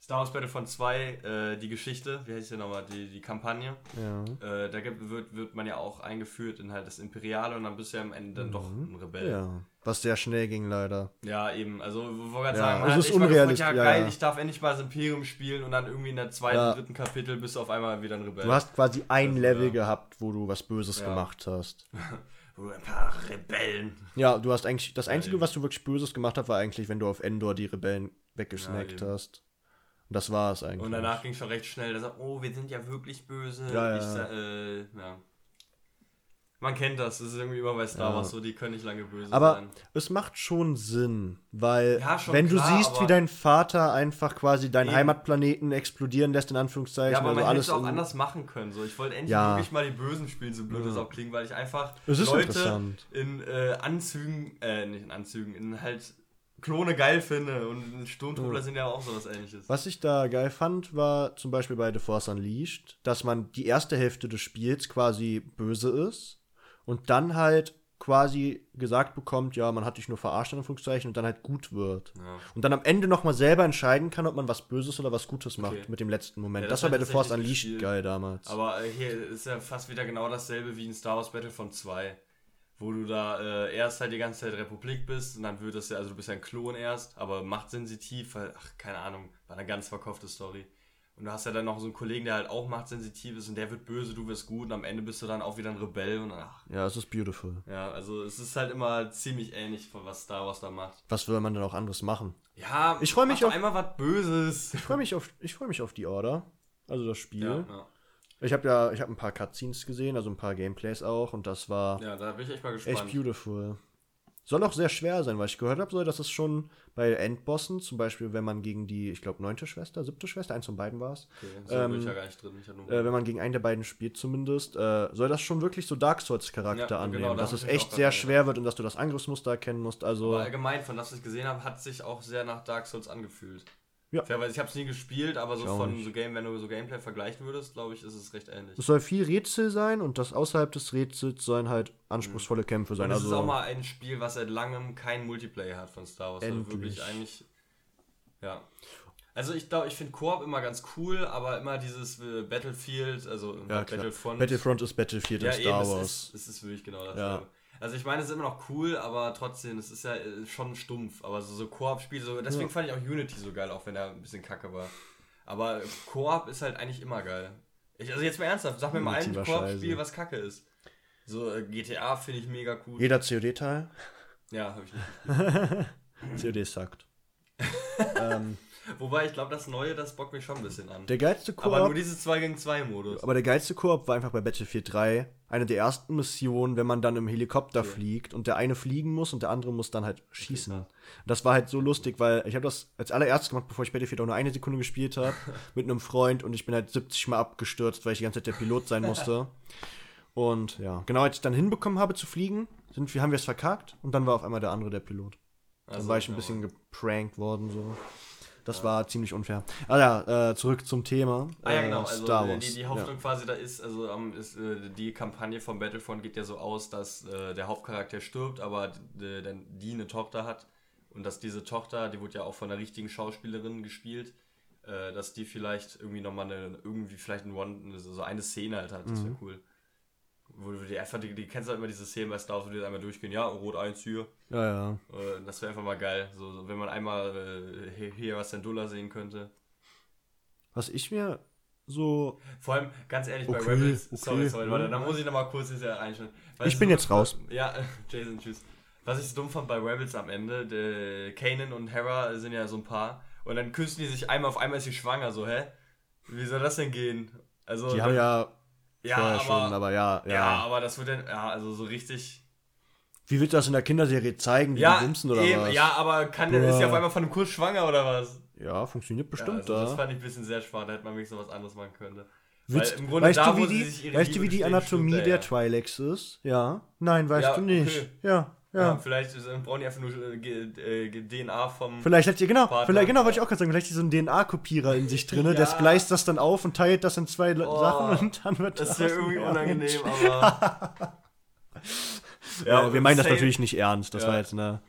Star Wars Battlefront 2, äh, die Geschichte, wie heißt die nochmal, die, die Kampagne, Ja. äh, da gibt, wird, wird man ja auch eingeführt in halt das Imperiale und dann bist du ja am Ende dann doch ein Rebell. Ja. Ja. Was sehr schnell ging, leider. eben, also wollte gerade Ja, sagen, man also hat es ist unrealistisch, ja, ja, geil, ja. ich darf endlich mal das Imperium spielen und dann irgendwie in der zweiten, Ja. dritten Kapitel bist du auf einmal wieder ein Rebell. Du hast quasi ein Also, Level ja. gehabt, wo du was Böses Ja. gemacht hast. Oh, ein paar Rebellen. Ja, du hast eigentlich. Das Einzige, was du wirklich Böses gemacht hast, war eigentlich, wenn du auf Endor die Rebellen weggesnackt Ja, hast. Und das war es eigentlich. Und danach ging es schon recht schnell, dass er, oh, wir sind ja wirklich böse. Ja, ja, ich, äh, ja. Man kennt das, das ist irgendwie immer bei Star Ja. Wars so, die können nicht lange böse Aber sein. es macht schon Sinn, weil Ja, schon wenn du klar, siehst, wie aber- dein Vater einfach quasi deinen Eben. Heimatplaneten explodieren lässt, in Anführungszeichen, Ja, aber also man alles hätte es auch anders machen können. So. Ich wollte endlich Ja. wirklich mal die Bösen spielen, so blöd es auch klingt, weil ich einfach Leute in äh, Anzügen, äh, nicht in Anzügen, in halt Klone geil finde. Und Sturmtruppler Ja. sind ja auch sowas ähnliches. Was ich da geil fand, war zum Beispiel bei The Force Unleashed, dass man die erste Hälfte des Spiels quasi böse ist und dann halt quasi gesagt bekommt, ja, man hat dich nur verarscht, in Anführungszeichen, und dann halt gut wird. Ja. Und dann am Ende nochmal selber entscheiden kann, ob man was Böses oder was Gutes macht Okay. mit dem letzten Moment. Ja, das, das war bei The Force Unleashed geil damals. Aber äh, hier ist ja fast wieder genau dasselbe wie in Star Wars Battlefront 2. Wo du da äh, erst halt die ganze Zeit Republik bist und dann wird es ja, also du bist ja ein Klon erst, aber machtsensitiv, weil, ach, keine Ahnung, war eine ganz verkaufte Story. Und du hast ja dann noch so einen Kollegen, der halt auch machtsensitiv ist und der wird böse, du wirst gut und am Ende bist du dann auch wieder ein Rebell und ach, ja, es ist beautiful. ja, also es ist halt immer ziemlich ähnlich von was Star Wars da macht. Was will man denn auch anderes machen? Ja, Ich freu mich auf- einmal was Böses. Ich freue mich auf, ich freue mich auf die Order, also das Spiel. Ja, ja. Ich habe ja, ich habe ein paar Cutscenes gesehen, also ein paar Gameplays auch, und das war ja, da bin ich echt mal gespannt. echt beautiful. Soll auch sehr schwer sein, weil ich gehört habe, soll, dass es schon bei Endbossen, zum Beispiel, wenn man gegen die, ich glaube, neunte Schwester, siebte Schwester, eins von beiden war es, Okay, so Ähm, bin ich ja gar nicht drin. Ich nur äh, wenn man gegen einen der beiden spielt zumindest, äh, soll das schon wirklich so Dark Souls-Charakter Ja, genau, annehmen, da dass es echt sehr schwer wird und dass du das Angriffsmuster erkennen musst, also Aber allgemein, von das, was ich gesehen habe, hat sich auch sehr nach Dark Souls angefühlt. Ja. Fairweise, ich habe es nie gespielt, aber so von so Game, wenn du so Gameplay vergleichen würdest, glaube ich, ist es recht ähnlich. es soll viel Rätsel sein und das außerhalb des Rätsels sollen halt anspruchsvolle Kämpfe sein. Und es ist also auch mal ein Spiel, was seit langem kein Multiplayer hat von Star Wars. Also Endlich. wirklich eigentlich. Ja. Also ich glaube, ich finde Koop immer ganz cool, aber immer dieses äh, Battlefield, also ja. Battlefront. Battlefront ist Battlefield ja, in Star eben, Wars. es ist, es ist wirklich genau das. Ja. Also ich meine, es ist immer noch cool, aber trotzdem, es ist ja äh, schon stumpf. Aber so, so Koop-Spiele, so, deswegen Ja. fand ich auch Unity so geil, auch wenn er ein bisschen kacke war. Aber Koop ist halt eigentlich immer geil. Ich, also jetzt mal ernsthaft, sag mir mal ein Koop-Spiel, was kacke ist. So äh, GTA finde ich mega cool. Jeder COD-Teil. Ja, habe ich nicht. COD suckt. ähm, Wobei, ich glaube, das Neue, das bockt mich schon ein bisschen an. der geilste Koop. aber nur dieses 2 gegen 2 Modus. Aber der geilste Koop war einfach bei Battlefield 3 eine der ersten Missionen, wenn man dann im Helikopter Okay. fliegt und der eine fliegen muss und der andere muss dann halt schießen. klar. das war halt so lustig, weil ich habe das als allererstes gemacht, bevor ich Battlefield auch nur eine Sekunde gespielt habe, mit einem Freund und ich bin halt 70 Mal abgestürzt, weil ich die ganze Zeit der Pilot sein musste. Und ja, genau als ich dann hinbekommen habe zu fliegen, sind haben wir es verkackt und dann war auf einmal der andere der Pilot. Dann Also, war ich ein bisschen geprankt worden so. Das war ziemlich unfair. Ah ja, äh, zurück zum Thema. Ah ja, äh, genau. Also Star äh, Wars. die, die Hoffnung quasi da ist, also ähm, ist, äh, die Kampagne von Battlefront geht ja so aus, dass äh, der Hauptcharakter stirbt, aber die, die, eine Tochter hat und dass diese Tochter, die wurde ja auch von einer richtigen Schauspielerin gespielt, äh, dass die vielleicht irgendwie nochmal eine, irgendwie vielleicht ein One, so eine Szene halt hat, das Mhm. wäre cool. Wo du die einfach, die, die kennst du halt immer diese Szenen bei Star Wars, wo die jetzt einmal durchgehen, ja, Rot 1 hier, Ja, ja. äh, das wäre einfach mal geil, so, so wenn man einmal äh, hier- was Syndulla sehen könnte. Was ich mir so. Vor allem, ganz ehrlich, bei Okay, Rebels, okay, sorry, sorry, warte, da muss ich nochmal kurz ja einstellen. Weißt Ich bin du, jetzt raus. Ja, Jason, tschüss. was ich so dumm fand bei Rebels am Ende, der Kanan und Hera sind ja so ein Paar. Und dann küssen die sich einmal, auf einmal ist sie schwanger, so, hä? Wie soll das denn gehen? Also, Die haben ja, ja, vorher aber, schon, aber ja, ja. ja, aber das wird dann, ja, also so richtig. Wie wird das in der Kinderserie zeigen, Ja, die bumsen oder eben, was? ja, aber kann der, ist ja auf einmal von einem Kuss schwanger oder was? Ja, funktioniert Ja, bestimmt also das da. fand ich ein bisschen sehr schwach, da hätte man wenigstens was anderes machen können. Willst, im Grunde weißt, da, du, wie die, weißt du, wie die Anatomie stimmt er, der ja. Twi'leks ist? Ja. Nein, weißt Ja, du nicht. okay. Ja, ja. Ja, vielleicht ist, äh, brauchen die einfach nur äh, äh, DNA vom. Vielleicht hat ihr, genau, Partner. vielleicht, genau, wollte ich auch gerade sagen, vielleicht ist so ein DNA-Kopierer in sich drin, der Ja. spleißt das dann auf und teilt das in zwei Oh, Sachen und dann wird Das wäre daraus ein irgendwie unangenehm, aber. Ja, wir meinen das natürlich nicht ernst, das Ja. war jetzt, ne?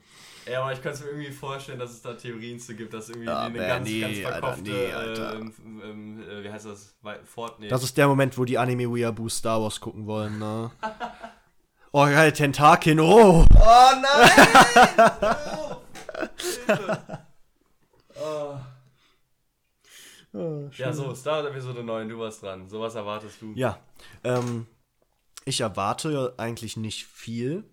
Ja, aber ich kann es mir irgendwie vorstellen, dass es da Theorien zu gibt, dass irgendwie Ja, eine aber ganz, nee, ganz Alter, verkopfte, nee, Alter. ähm, ähm, äh, wie heißt das, Wei- Fort, nee. Das ist der Moment, wo die Anime-Weeaboo Star Wars gucken wollen, ne? Oh, geil, Tentakin, oh! oh nein! oh, Hilfe. oh. Oh, Ja, so, Star Wars Episode 9, du warst dran. So was erwartest du? Ja, ähm, ich erwarte eigentlich nicht viel.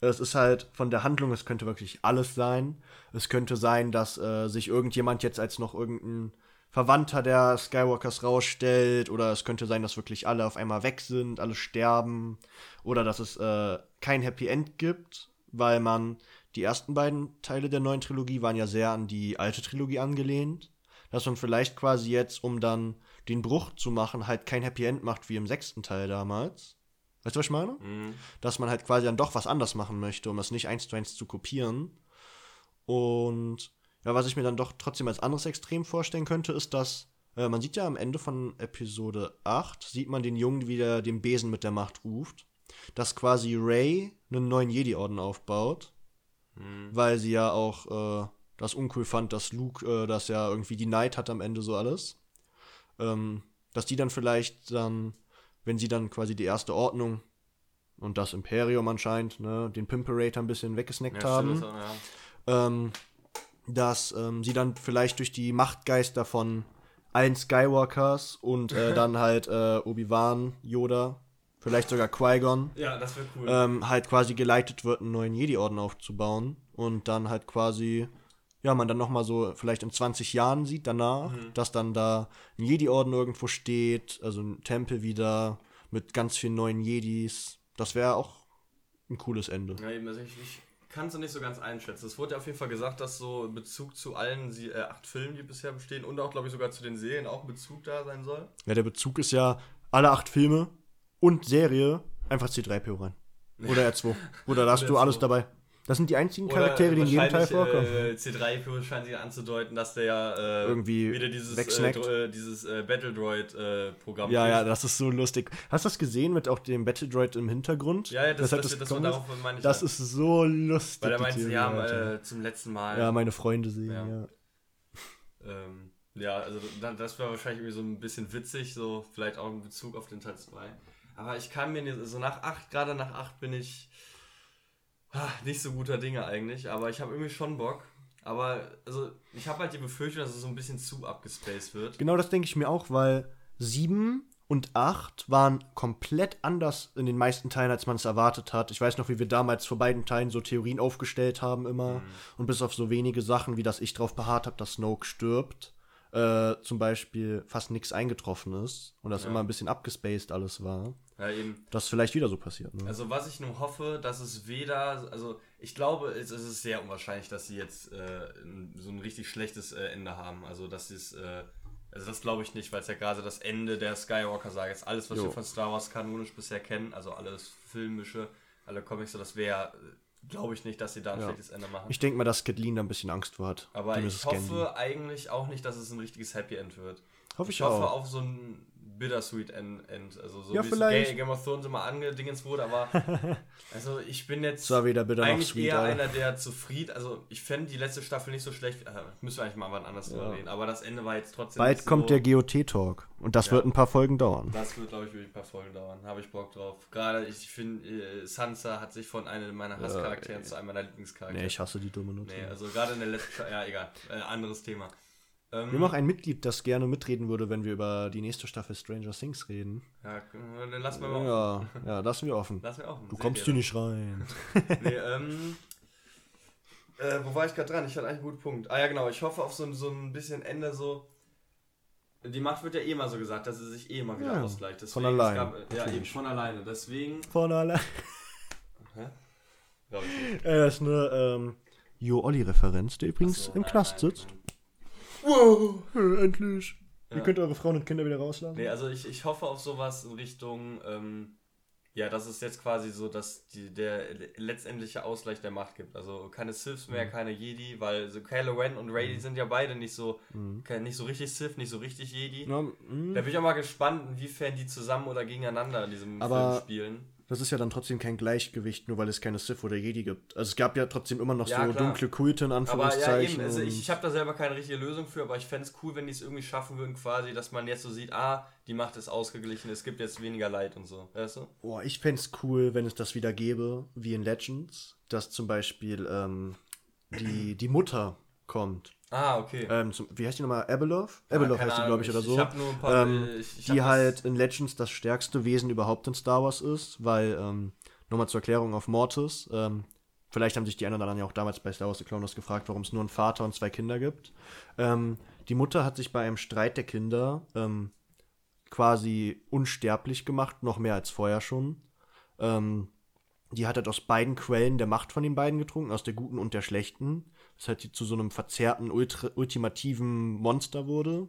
Es ist halt von der Handlung, es könnte wirklich alles sein. Es könnte sein, dass äh, sich irgendjemand jetzt als noch irgendein Verwandter der Skywalkers rausstellt. Oder es könnte sein, dass wirklich alle auf einmal weg sind, alle sterben. Oder dass es äh, kein Happy End gibt, weil man die ersten beiden Teile der neuen Trilogie waren ja sehr an die alte Trilogie angelehnt. Dass man vielleicht quasi jetzt, um dann den Bruch zu machen, halt kein Happy End macht wie im sechsten Teil damals. Weißt du, was ich meine? Mhm. Dass man halt quasi dann doch was anders machen möchte, um das nicht eins zu eins zu kopieren. Und ja, was ich mir dann doch trotzdem als anderes Extrem vorstellen könnte, ist, dass äh, man sieht ja am Ende von Episode 8, sieht man den Jungen, wie der den Besen mit der Macht ruft, dass quasi Ray einen neuen Jedi-Orden aufbaut, Mhm. weil sie ja auch äh, das uncool fand, dass Luke äh, das ja irgendwie die Neid hat am Ende so alles. Ähm, dass die dann vielleicht dann, wenn sie dann quasi die erste Ordnung und das Imperium anscheinend, ne, den Pimperator ein bisschen weggesnackt Ja, haben, stimmt, ja. ähm, dass ähm, sie dann vielleicht durch die Machtgeister von allen Skywalkers und äh, dann halt äh, Obi-Wan, Yoda, vielleicht sogar Qui-Gon, ja, das wäre cool. ähm, halt quasi geleitet wird, einen neuen Jedi-Orden aufzubauen und dann halt quasi, ja, man dann nochmal so vielleicht in 20 Jahren sieht danach, Mhm. dass dann da ein Jedi-Orden irgendwo steht, also ein Tempel wieder mit ganz vielen neuen Jedis. Das wäre auch ein cooles Ende. Ja, eben, also ich, ich kann es nicht so ganz einschätzen. Es wurde ja auf jeden Fall gesagt, dass so in Bezug zu allen sie, äh, acht Filmen, die bisher bestehen und auch, glaube ich, sogar zu den Serien auch ein Bezug da sein soll. Ja, der Bezug ist ja alle acht Filme und Serie einfach C3PO rein. Oder R2. Oder da hast Oder du alles R2. dabei. Das sind die einzigen Charaktere, die in jedem Teil vorkommen. Äh, C3PO scheint sich anzudeuten, dass der ja äh, Irgendwie wieder dieses, äh, äh, dieses äh, Battle Droid äh, Programm Ja, ja, kriegt. das ist so lustig. Hast du das gesehen mit auch dem Battle Droid im Hintergrund? ja, ja, das, das, das, das, ist? darauf meine ich Das ja. ist so lustig. Weil er die meinte, Theorie, ja, Alter. zum letzten Mal. ja, meine Freunde sehen, Ja. ja. Ähm, ja, also da- das wäre wahrscheinlich irgendwie so ein bisschen witzig, so vielleicht auch in Bezug auf den Teil 2. Aber ich kann mir nicht, so nach 8, gerade nach 8 bin ich nicht so guter Dinge eigentlich, aber ich habe irgendwie schon Bock. Aber also ich habe halt die Befürchtung, dass es so ein bisschen zu abgespaced wird. Genau das denke ich mir auch, weil 7 und 8 waren komplett anders in den meisten Teilen, als man es erwartet hat. Ich weiß noch, wie wir damals vor beiden Teilen so Theorien aufgestellt haben immer. Und bis auf so wenige Sachen, wie dass ich drauf beharrt habe, dass Snoke stirbt, äh, zum Beispiel fast nichts eingetroffen ist und das Ja. immer ein bisschen abgespaced alles war. Ja, eben. Das vielleicht wieder so passiert. Ne? Also was ich nur hoffe, dass es weder, also ich glaube, es, es ist sehr unwahrscheinlich, dass sie jetzt äh, so ein richtig schlechtes äh, Ende haben. Also dass sie es, äh, also das glaube ich nicht, weil es ja gerade das Ende der Skywalker-Saga ist. Alles, was Jo. wir von Star Wars kanonisch bisher kennen, also alles filmische, alle Comics, so das wäre, glaube ich nicht, dass sie da ein Ja. schlechtes Ende machen. ich denke mal, dass Kathleen da ein bisschen Angst vor hat. Aber ich hoffe Gandhi. eigentlich auch nicht, dass es ein richtiges Happy End wird. Hoffe ich, Ich hoffe auch. auf so ein Bittersweet End. End. Also so Ja, wie vielleicht. Game of Thrones immer angedingens wurde, aber also ich bin jetzt war weder bitter noch eigentlich sweet. eher Alter. einer, der zufrieden, also ich fände die letzte Staffel nicht so schlecht, äh, müssen wir eigentlich mal wann anders drüber Ja. reden, aber das Ende war jetzt trotzdem Bald kommt so, der GOT-Talk. Und das Ja. wird ein paar Folgen dauern. Das wird, glaube ich, wirklich ein paar Folgen dauern. Habe ich Bock drauf. Gerade, ich finde, äh, Sansa hat sich von einem meiner Hasscharakteren zu einem meiner Lieblingscharaktere. Nee, ich hasse die dumme Nutzer. Nee, also gerade in der letzten ja, egal, äh, anderes Thema. Ähm, Wir haben auch ein Mitglied, das gerne mitreden würde, wenn wir über die nächste Staffel Stranger Things reden. ja, dann lassen wir mal Ja, ja, lassen wir offen. Lassen wir offen. Du kommst hier nicht rein. Nee, ähm, Äh, wo war ich gerade dran? Ich hatte eigentlich einen guten Punkt. Ah ja, genau. Ich hoffe auf so, ein- so ein bisschen Ende so. Die Macht wird ja eh mal so gesagt, dass sie sich eh mal wieder Ja, ausgleicht. von Deswegen, es allein, Gab, ja, eben von alleine. Deswegen. Von allein. Hä? Glaub ich nicht. Äh, das ist eine ähm, Jo-Olli-Referenz, der übrigens so, im nein, Knast nein, sitzt. nein. Wow, endlich. Ja. Ihr könnt eure Frauen und Kinder wieder rauslassen. Nee, also ich, ich hoffe auf sowas in Richtung, ähm, ja, dass es jetzt quasi so, dass die, der letztendliche Ausgleich der Macht gibt. Also keine Siths mehr, Mhm. keine Jedi, weil so Kylo Ren und Rey, die sind ja beide nicht so, ke- nicht so richtig Sith, nicht so richtig Jedi. Ja, mh. Da bin ich auch mal gespannt, inwiefern die zusammen oder gegeneinander in diesem Aber- Film spielen. Das ist ja dann trotzdem kein Gleichgewicht, nur weil es keine Sith oder Jedi gibt. Also es gab ja trotzdem immer noch Ja, so klar. dunkle Kulte in Aber ja, Anführungszeichen. eben, also ich, ich habe da selber keine richtige Lösung für, aber ich fände es cool, wenn die es irgendwie schaffen würden, quasi, dass man jetzt so sieht, ah, die Macht ist ausgeglichen, es gibt jetzt weniger Leid und so. Weißt du? Boah, ich fände es cool, wenn es das wieder gäbe, wie in Legends, dass zum Beispiel ähm, die, die Mutter kommt. Ah, okay. Ähm, zum, wie heißt die nochmal? Abeloth? Abeloth keine heißt die, glaube ich, oder so. ich hab nur ein paar- ähm, ich- die halt in Legends das stärkste Wesen überhaupt in Star Wars ist, weil, ähm, nochmal zur Erklärung auf Mortis, ähm, vielleicht haben sich die anderen dann ja auch damals bei Star Wars The Clone Wars gefragt, warum es nur einen Vater und zwei Kinder gibt. Ähm, die Mutter hat sich bei einem Streit der Kinder ähm, quasi unsterblich gemacht, noch mehr als vorher schon. Ähm, die hat halt aus beiden Quellen der Macht von den beiden getrunken, aus der guten und der schlechten. Das hat die zu so einem verzerrten, ultra, ultimativen Monster wurde.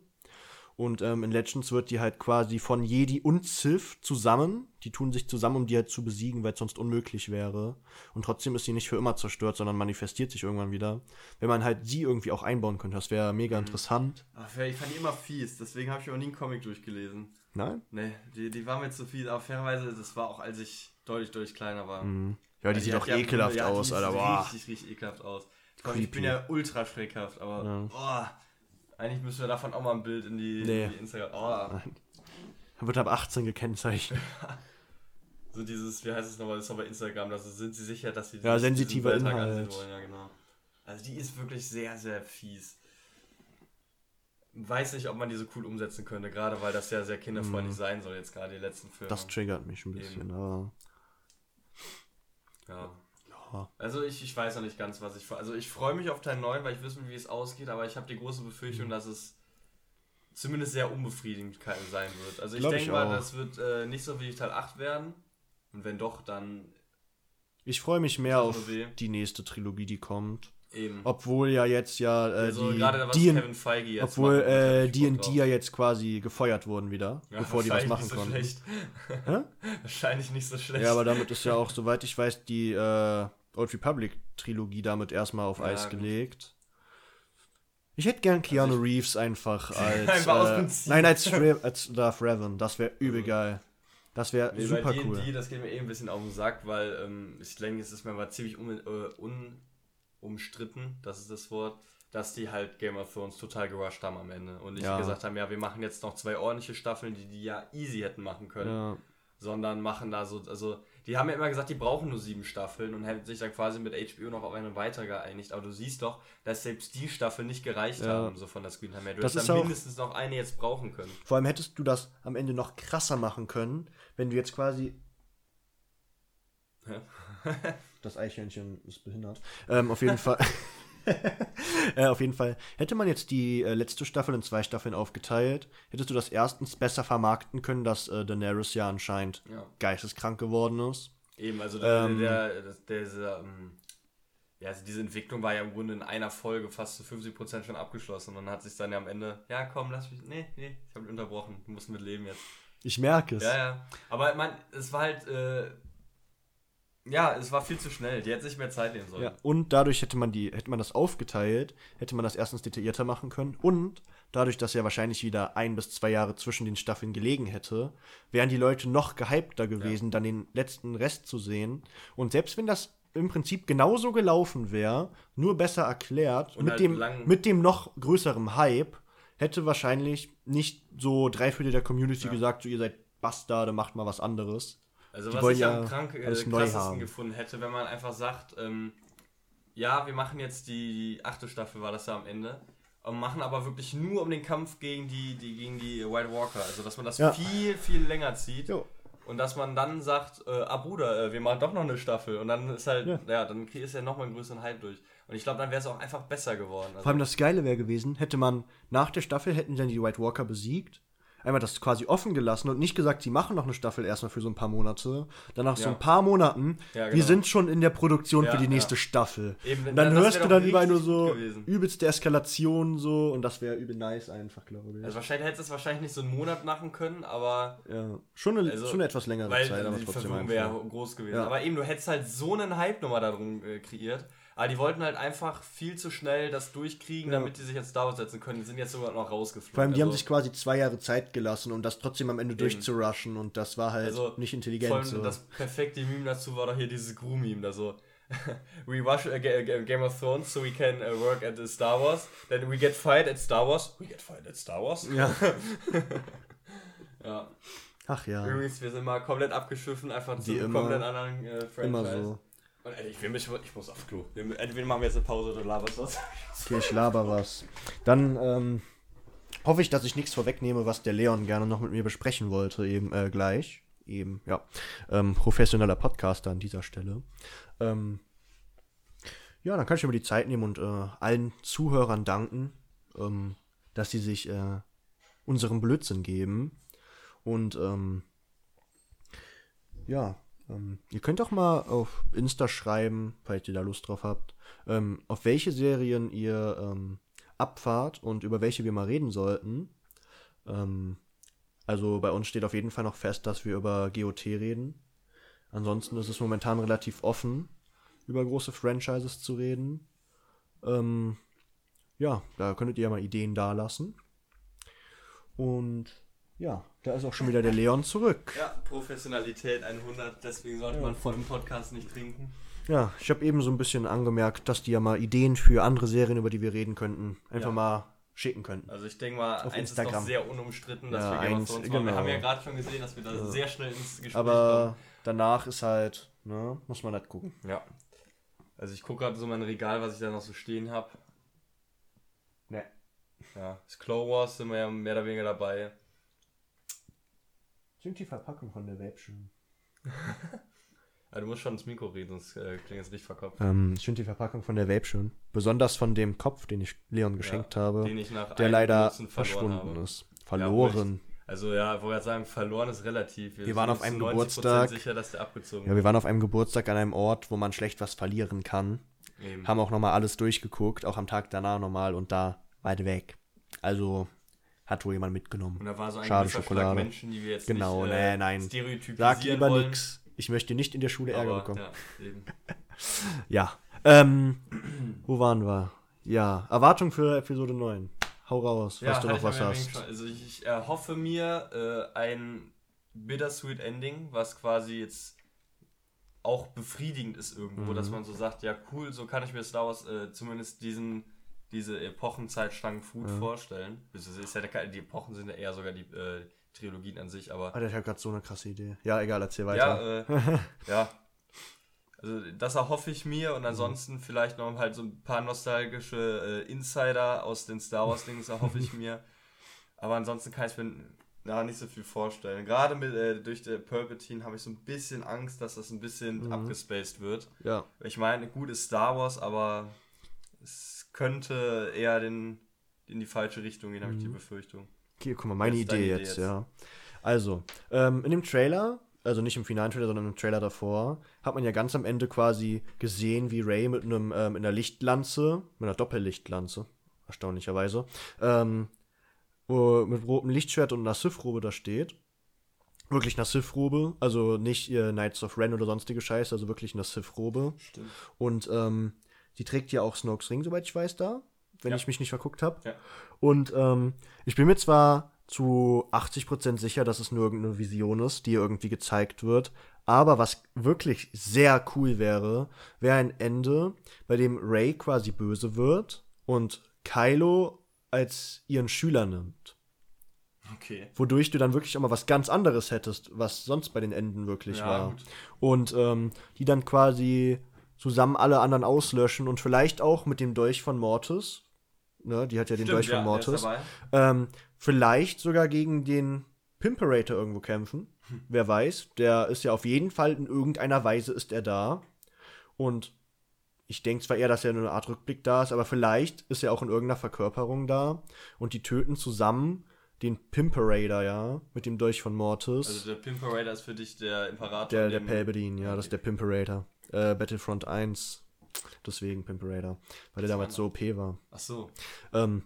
Und ähm, in Legends wird die halt quasi von Jedi und Sith zusammen, die tun sich zusammen, um die halt zu besiegen, weil es sonst unmöglich wäre. Und trotzdem ist sie nicht für immer zerstört, sondern manifestiert sich irgendwann wieder. Wenn man halt sie irgendwie auch einbauen könnte, das wäre mega interessant. Ach, ich fand die immer fies, deswegen habe ich auch nie einen Comic durchgelesen. Nein? Nee, die, die war mir zu fies, aber fairerweise, das war auch, als ich deutlich, deutlich kleiner war. Ja, die sieht hat doch ja- ekelhaft ja, die aus, sieht Alter. Boah. Richtig, richtig ekelhaft aus. Gott, ich bin ja ultra schreckhaft, aber boah, eigentlich müssen wir davon auch mal ein Bild in die, Nee. in die Instagram. Oh, Wird ab 18 gekennzeichnet. so dieses, wie heißt es nochmal, das ist aber Instagram, also sind sie sicher, dass sie Ja, sensitiver Inhalt. ansehen wollen, ja genau. Also die ist wirklich sehr, sehr fies. Weiß nicht, ob man die so cool umsetzen könnte, gerade weil das ja sehr kinderfreundlich sein soll, jetzt gerade die letzten Filme. Mhm. Das triggert mich ein bisschen, Eben. aber. Ja. Ja. Also ich, ich weiß noch nicht ganz, was ich. Also ich freue mich auf Teil 9, weil ich wissen, wie es ausgeht, aber ich habe die große Befürchtung, Mhm. dass es zumindest sehr unbefriedigend sein wird. Also ich Glaub denke ich mal, auch. das wird äh, nicht so wie Teil 8 werden. Und wenn doch, dann Ich freue mich mehr auf weh. die nächste Trilogie, die kommt. eben. Obwohl ja jetzt ja äh, also die, Feige jetzt obwohl hab äh, ja jetzt quasi gefeuert wurden wieder, Ja, bevor die was machen nicht so konnten. Wahrscheinlich nicht so schlecht. Ja, aber damit ist ja auch, soweit ich weiß, die äh, Old Republic Trilogie damit erstmal auf Ja, Eis gut. gelegt. Ich hätte gern Keanu Also Reeves einfach als Einfach äh, nein als, als Darth Revan. Das wäre übel geil. Das wäre Nee, super bei cool. das geht mir eh ein bisschen auf den Sack, weil ähm, ich denke, es ist mir mal ziemlich un, äh, unumstritten, das ist das Wort, dass die halt Game of Thrones total gerusht haben am Ende. Und nicht Ja. gesagt haben, ja, wir machen jetzt noch zwei ordentliche Staffeln, die die ja easy hätten machen können, Ja. sondern machen da so, also die haben ja immer gesagt, die brauchen nur sieben Staffeln und hätten sich dann quasi mit HBO noch auf eine weitere geeinigt. Aber du siehst doch, dass selbst die Staffeln nicht gereicht Ja. haben, so von der Screentime her. Du Das hättest dann mindestens noch eine jetzt brauchen können. Vor allem hättest du das am Ende noch krasser machen können, wenn du jetzt quasi. Ja. Das Eichhörnchen ist behindert. Ähm, auf jeden Fall. äh, auf jeden Fall. Hätte man jetzt die äh, letzte Staffel in zwei Staffeln aufgeteilt, hättest du das erstens besser vermarkten können, dass äh, Daenerys ja anscheinend Ja. geisteskrank geworden ist. Eben, also der, Ähm, der, der, der, dieser, ähm, ja, also diese Entwicklung war ja im Grunde in einer Folge fast zu 50% schon abgeschlossen und dann hat sich dann ja am Ende, ja komm, lass mich, nee, nee, ich habe unterbrochen, du musst mit leben jetzt. Ich merke es. Ja, ja, aber man, es war halt, äh, ja, es war viel zu schnell, die hätte sich mehr Zeit nehmen sollen. Ja, und dadurch hätte man die, hätte man das aufgeteilt, hätte man das erstens detaillierter machen können und dadurch, dass ja wahrscheinlich wieder ein bis zwei Jahre zwischen den Staffeln gelegen hätte, wären die Leute noch gehypter gewesen, dann den letzten Rest zu sehen. Und selbst wenn das im Prinzip genauso gelaufen wäre, nur besser erklärt, Und mit, halt dem, mit dem noch größeren Hype, hätte wahrscheinlich nicht so drei Viertel der Community Ja. gesagt, so ihr seid Bastarde, macht mal was anderes. Also Die was ich ja am krank, äh, krassesten gefunden hätte, wenn man einfach sagt, ähm, ja, wir machen jetzt die, die achte Staffel, war das ja am Ende, und machen aber wirklich nur um den Kampf gegen die, die, gegen die White Walker. Also dass man das Ja. viel, viel länger zieht. Jo. Und dass man dann sagt, äh, ah Bruder, äh, wir machen doch noch eine Staffel. Und dann ist halt, Ja. ja, dann kriegst du ja nochmal einen größeren Hype durch. Und ich glaube, dann wäre es auch einfach besser geworden. Also Vor allem das Geile wäre gewesen, hätte man nach der Staffel hätten dann die White Walker besiegt, einmal das quasi offen gelassen und nicht gesagt, sie machen noch eine Staffel erstmal für so ein paar Monate. Dann nach so Ja. ein paar Monaten, Ja, wir genau. sind schon in der Produktion Ja, für die ja. nächste Staffel. Eben, und dann hörst du dann überall nur so gewesen. übelste Eskalation so und das wäre übel nice einfach, glaube ich. Also wahrscheinlich hätte es wahrscheinlich nicht so einen Monat machen können, aber ja. schon, eine, Also, schon eine etwas längere weil Zeit, aber trotzdem wäre ja groß gewesen. Ja. Aber eben, du hättest halt so einen Hype nochmal darum äh, kreiert. Aber die wollten halt einfach viel zu schnell das durchkriegen, Ja. damit die sich jetzt Star Wars setzen können. Die sind jetzt sogar noch rausgeflogen. Vor allem, die haben Also, sich quasi zwei Jahre Zeit gelassen, um das trotzdem am Ende durchzurushen und das war halt Also, nicht Vor intelligent. allem So. das perfekte Meme dazu war doch hier dieses Gru-Meme da so. we rush uh, Ga- Ga- Game of Thrones so we can uh, work at the Star Wars. Then we get fired at Star Wars. We get fired at Star Wars? ja. Ja. Ach ja, Übrigens, wir sind mal komplett abgeschiffen, einfach zu einem komplett anderen äh, Franchise. immer so. Ich, will mich, ich muss aufs Klo. Entweder machen wir jetzt eine Pause oder laberst was. Okay, ich laber was. Dann ähm, hoffe ich, dass ich nichts vorwegnehme, was der Leon gerne noch mit mir besprechen wollte, eben äh, gleich. Eben, ja. Ähm, professioneller Podcaster an dieser Stelle. Ähm, ja, dann kann ich mir die Zeit nehmen und äh, allen Zuhörern danken, ähm, dass sie sich äh, unserem Blödsinn geben. Und ähm, ja, ähm, ihr könnt auch mal auf Insta schreiben, falls ihr da Lust drauf habt, ähm, auf welche Serien ihr ähm, abfahrt und über welche wir mal reden sollten. Ähm, also bei uns steht auf jeden Fall noch fest, dass wir über GOT reden. Ansonsten ist es momentan relativ offen, über große Franchises zu reden. Ähm, ja, da könntet ihr ja mal Ideen dalassen. Und ja, da ist auch schon wieder der Leon zurück. Ja, Professionalität 100, deswegen sollte man vor dem Podcast nicht trinken. Ja, ich habe eben so ein bisschen angemerkt, dass die ja mal Ideen für andere Serien, über die wir reden könnten, einfach Ja. mal schicken könnten. Also ich denke mal, Auf eins ist Instagram. noch sehr unumstritten, dass Ja, wir Game eins- Thrones machen. Wir genau. haben ja gerade schon gesehen, dass wir da sehr schnell ins Gespräch Aber danach ist halt, ne, muss man halt gucken. kommen. Ja. Also ich gucke gerade so mein Regal, was ich da noch so stehen habe. Ne. Ja, das Clone Wars sind wir ja mehr oder weniger dabei. Sind die Verpackung von der Vape schön? Ja, du musst schon ins Mikro reden, sonst äh, klingt es richtig verkopft. Ähm, ich finde die Verpackung von der Vape schön. Besonders von dem Kopf, den ich Leon geschenkt habe, Den ich nach der leider verschwunden habe. ist. Verloren. Also ja, ich wollte sagen, verloren ist relativ. Wir waren sind auf einem 90% Geburtstag. sicher, dass der abgezogen Ja, wir waren auf einem Geburtstag an einem Ort, wo man schlecht was verlieren kann. Eben. Haben auch nochmal alles durchgeguckt, auch am Tag danach nochmal und da weit weg. Also hat wohl jemand mitgenommen. Und da war so ein Schade Schokolade. Menschen, die wir jetzt Genau, nicht nee, nein. stereotypisieren Sag lieber wollen. nix. Ich möchte nicht in der Schule Ärger Aber, bekommen. ja. Ja. Ähm, wo waren wir? Ja, Erwartung für Episode 9. Hau raus, Ja, was du noch was hast. Also ich, ich erhoffe mir äh, ein bittersweet Ending, was quasi jetzt auch befriedigend ist irgendwo, Mhm. dass man so sagt, ja cool, so kann ich mir Star Wars äh, zumindest diesen diese Epochenzeitstangen gut vorstellen. Das ist ja die Epochen sind ja eher sogar die äh, Trilogien an sich, aber Alter, ich habe gerade so eine krasse Idee. Ja, egal, erzähl weiter. ja, äh, ja. Also das erhoffe ich mir und ansonsten vielleicht noch halt so ein paar nostalgische äh, Insider aus den Star Wars Dings erhoffe ich mir. Aber ansonsten kann ich mir ja, nicht so viel vorstellen. Gerade mit äh, durch der Palpatine habe ich so ein bisschen Angst, dass das ein bisschen abgespaced wird. ja. Ich meine, gut ist Star Wars, aber es könnte eher den, in die falsche Richtung gehen, habe ich die Befürchtung. Okay, guck mal, meine Idee Idee jetzt, jetzt. ja. Also, ähm, in dem Trailer, also nicht im finalen Trailer, sondern im Trailer davor, hat man ja ganz am Ende quasi gesehen, wie Ray mit einem, ähm, in einer Lichtlanze, mit einer Doppellichtlanze, erstaunlicherweise, ähm, wo, mit rotem Lichtschwert und einer Sith-Robe da steht. Wirklich einer Sith-Robe, also nicht ihr Knights of Ren oder sonstige Scheiße, also wirklich eine Sith-Robe. Stimmt. Und ähm, die trägt ja auch Snokes Ring, soweit ich weiß, da, wenn Ja. ich mich nicht verguckt habe. Ja. Und ähm, ich bin mir zwar zu 80% sicher, dass es nur irgendeine Vision ist, die irgendwie gezeigt wird. Aber was wirklich sehr cool wäre, wäre ein Ende, bei dem Ray quasi böse wird und Kylo als ihren Schüler nimmt. Okay. Wodurch du dann wirklich auch mal was ganz anderes hättest, was sonst bei den Enden wirklich Ja, war. gut. Und ähm, die dann quasi zusammen alle anderen auslöschen und vielleicht auch mit dem Dolch von Mortis, ne, die hat ja den Stimmt, Dolch ja, von Mortis, ähm, vielleicht sogar gegen den Pimperator irgendwo kämpfen. Hm. Wer weiß, der ist ja auf jeden Fall in irgendeiner Weise ist er da. Und ich denke zwar eher, dass er nur eine Art Rückblick da ist, aber vielleicht ist er auch in irgendeiner Verkörperung da und die töten zusammen den Pimperator, ja, mit dem Dolch von Mortis. Also der Pimperator ist für dich der Imperator. Der, der Palpatine, ja, das ist der Pimperator. Äh, Battlefront 1, deswegen Pimperator, weil der damals so OP war. Ach so. Ähm,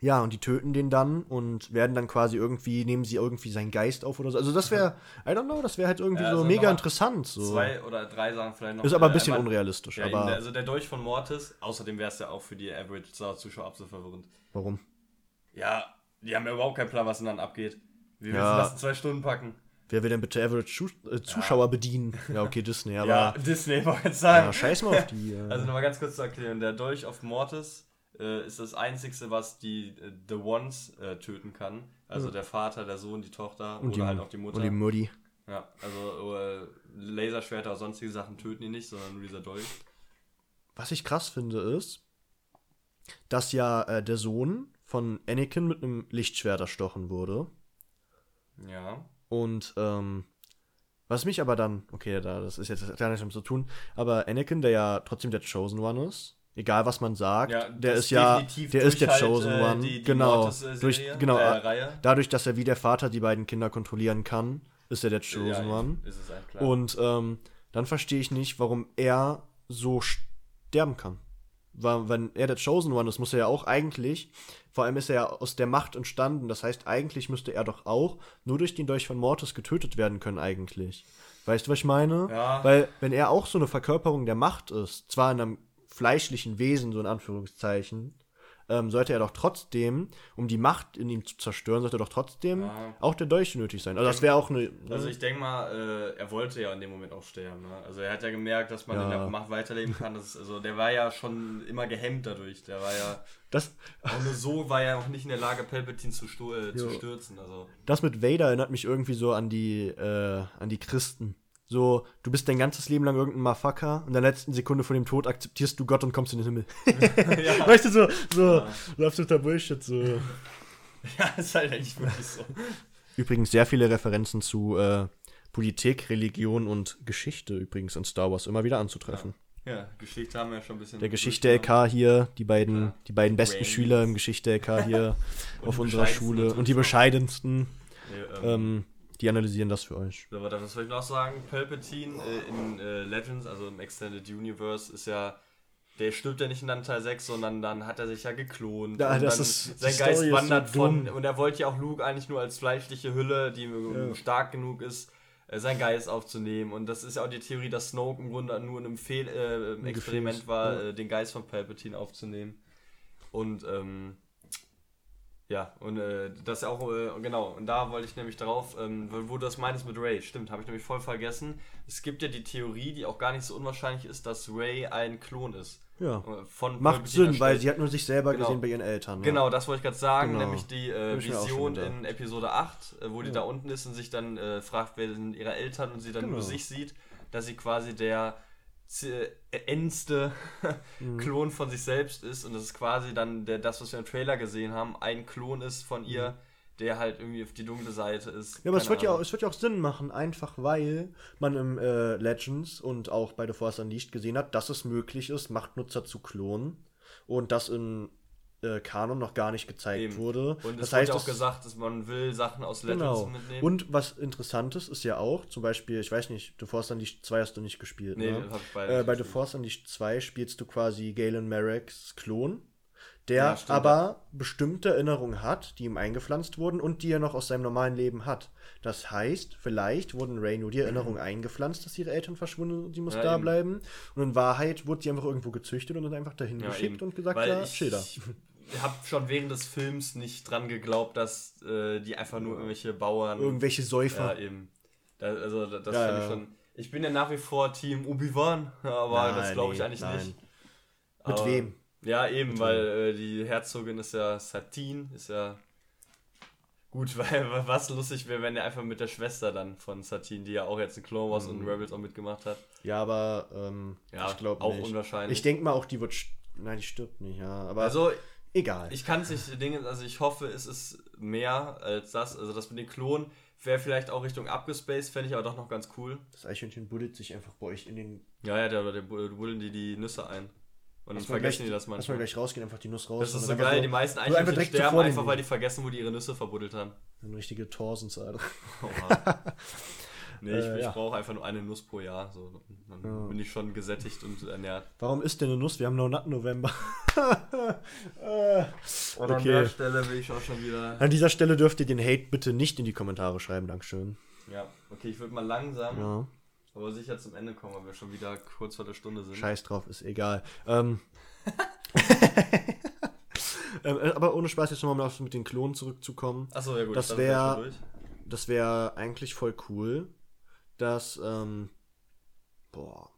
ja, und die töten den dann und werden dann quasi irgendwie, nehmen sie irgendwie seinen Geist auf oder so. Also das wäre, I don't know, das wäre halt irgendwie Ja, so also mega nochmal interessant. So. Zwei oder drei Sachen vielleicht noch. Ist aber ein Äh, bisschen einmal- unrealistisch. Ja, aber also der Dolch von Mortis, außerdem wäre es ja auch für die Average-Zuschauer absolut verwirrend. warum? Ja, die haben ja überhaupt keinen Plan, was denn dann abgeht. Wir Ja. müssen das in zwei Stunden packen. Wer will denn bitte Average äh, Zuschauer bedienen? Ja, okay, Disney, aber ja, Disney wollte ich sagen. ja, scheiß mal auf die. Äh. Also nochmal ganz kurz zu erklären, der Dolch of Mortis äh, ist das einzige, was die äh, The Ones äh, töten kann. Also der Vater, der Sohn, die Tochter und, oder die, halt auch die Mutter. und die Mutti. ja, also äh, Laserschwerter oder sonstige Sachen töten ihn nicht, sondern nur dieser Dolch. Was ich krass finde, ist, dass ja äh, der Sohn von Anakin mit einem Lichtschwert erstochen wurde. Ja. Und ähm, was mich aber dann, okay, da, das ist jetzt gar nichts damit zu tun, aber Anakin, der ja trotzdem der Chosen One ist, egal was man sagt, Ja, der ist ja, der ist der halt, Chosen äh, One, die- die genau, durch, genau, äh, äh, dadurch, dass er wie der Vater die beiden Kinder kontrollieren kann, ist er der Chosen ja, One. Und ähm, dann verstehe ich nicht, warum er so sterben kann. Weil, wenn er der Chosen One ist, muss er ja auch eigentlich, vor allem ist er ja aus der Macht entstanden, das heißt, eigentlich müsste er doch auch nur durch den Dolch von Mortis getötet werden können, eigentlich. Weißt du, was ich meine? Ja. Weil, wenn er auch so eine Verkörperung der Macht ist, zwar in einem fleischlichen Wesen, so in Anführungszeichen, ähm, sollte er doch trotzdem, um die Macht in ihm zu zerstören, sollte doch trotzdem Ja. auch der Dolch nötig sein. Also, das wäre auch eine. Also ich denke mal, äh, er wollte ja in dem Moment auch sterben. Ne? Also er hat ja gemerkt, dass man Ja. in der Macht weiterleben kann. Das also der war ja schon immer gehemmt dadurch. Der war ja das, auch nur so war er auch nicht in der Lage, Palpatine zu, äh, zu stürzen. Also Das mit Vader erinnert mich irgendwie so an die, äh, an die Christen. So, du bist dein ganzes Leben lang irgendein Motherfucker und in der letzten Sekunde vor dem Tod akzeptierst du Gott und kommst in den Himmel. ja. Weißt du, so, so, Ja. so absoluter Bullshit, so. ja, ist halt eigentlich wirklich so. Übrigens sehr viele Referenzen zu äh, Politik, Religion und Geschichte übrigens in Star Wars immer wieder anzutreffen. Ja, Geschichte haben wir ja schon ein bisschen. Der Geschichte-LK hier, die beiden, Ja. die beiden besten Brains. Schüler im Geschichte-LK hier auf unserer Schule und die bescheidensten, Nee, ähm, ähm, die analysieren das für euch. So, aber das soll ich noch sagen, Palpatine äh, in äh, Legends, also im Extended Universe, ist ja, der stirbt ja nicht in dann Teil 6, sondern dann hat er sich ja geklont. Ja, und das dann sein Story Geist ist so wandert von, dumm. und er wollte ja auch Luke eigentlich nur als fleischliche Hülle, die Ja. stark genug ist, äh, sein Geist aufzunehmen. Und das ist ja auch die Theorie, dass Snoke im Grunde nur in einem Fehl, äh, im Ein Experiment Gefäß, war, ja. äh, den Geist von Palpatine aufzunehmen. Und, ähm, ja, und äh, das ist ja auch, äh, genau, und da wollte ich nämlich drauf, ähm, wo du das meinst mit Ray, stimmt, habe ich nämlich voll vergessen. Es gibt ja die Theorie, die auch gar nicht so unwahrscheinlich ist, dass Ray ein Klon ist. Ja. äh, Von Macht Sinn, erstellt. weil sie hat nur sich selber Genau. gesehen bei ihren Eltern. ja. Genau, das wollte ich gerade sagen, Genau. nämlich die äh, Vision in. Episode 8, äh, wo die Ja. da unten ist und sich dann äh, fragt, wer sind ihre Eltern und sie dann Genau. nur sich sieht, dass sie quasi der endste Mhm. Klon von sich selbst ist und das ist quasi dann der, das, was wir im Trailer gesehen haben, ein Klon ist von ihr, der halt irgendwie auf die dunkle Seite ist. Mhm. Ja, aber es wird ja, auch, es wird ja auch Sinn machen, einfach weil man im äh, Legends und auch bei The Force Unleashed gesehen hat, dass es möglich ist, Machtnutzer zu klonen und das in äh, Kanon noch gar nicht gezeigt Eben. wurde. Und das es heißt, wird ja auch es- gesagt, dass man will Sachen aus Legends Genau. mitnehmen. Und was interessantes ist ja auch, zum Beispiel, ich weiß nicht, The Force Unleashed 2 hast du nicht gespielt, nee, ne? hab ich beide Äh, bei The. Force Unleashed 2 spielst du quasi Galen Mareks Klon, der Ja, aber bestimmte Erinnerungen hat, die ihm eingepflanzt wurden und die er noch aus seinem normalen Leben hat. Das heißt, vielleicht wurden Ray nur die Erinnerungen eingepflanzt, dass ihre Eltern verschwunden sind und sie muss Ja, da eben. bleiben. Und in Wahrheit wurde sie einfach irgendwo gezüchtet und dann einfach dahin Ja, geschickt eben. und gesagt, Weil ja. Ich habe schon während des Films nicht dran geglaubt, dass äh, die einfach nur irgendwelche Bauern. Irgendwelche Säufer. ja, eben. Da, also da- das Ja, ja. ich schon. Ich bin ja nach wie vor Team Obi-Wan, aber das Nein, glaube ich nee, eigentlich nein. nicht. Mit Aber- wem? Ja, eben, weil äh, die Herzogin ist ja Satine, ist ja gut, weil was lustig wäre, wenn er einfach mit der Schwester dann von Satine, die ja auch jetzt in Clone Wars Mhm. und Rebels auch mitgemacht hat. Ja, aber ähm, Ja, ich glaube auch nicht. unwahrscheinlich. Ich denke mal auch, die wird. Nein, die stirbt nicht, ja. Aber Also egal. Ich kann es nicht Dinge, also ich hoffe, es ist mehr als das. Also das mit den Klonen wäre vielleicht auch Richtung abgespaced, fände ich aber doch noch ganz cool. Das Eichhörnchen buddelt sich einfach bei euch in den. Ja, ja, der bullen die die Nüsse ein. Und dann vergessen gleich- die das Lass mal manchmal. gleich rausgehen, einfach die Nuss raus. Das ist so geil, die meisten Eichhörnchen direkt sterben einfach, weil die vergessen, wo die ihre Nüsse verbuddelt haben. Eine richtige Torsens, Alter. Oha. nee, ich, Äh, ich ja. brauche einfach nur eine Nuss pro Jahr. So, dann Ja. bin ich schon gesättigt und ernährt. Warum ist denn eine Nuss? Wir haben noch Nut November. Äh, Und an Okay. der Stelle will ich auch schon wieder. An dieser Stelle dürft ihr den Hate bitte nicht in die Kommentare schreiben, Dankeschön. Ja, okay, ich würde mal langsam, Ja, aber sicher zum Ende kommen, weil wir schon wieder kurz vor der Stunde sind. scheiß drauf, ist egal. Ähm, ähm, äh, aber ohne Spaß jetzt nochmal auf mit den Klonen zurückzukommen. Achso, ja gut, Das dann wär- sind wir schon durch. Das wäre eigentlich voll cool, dass, ähm, boah.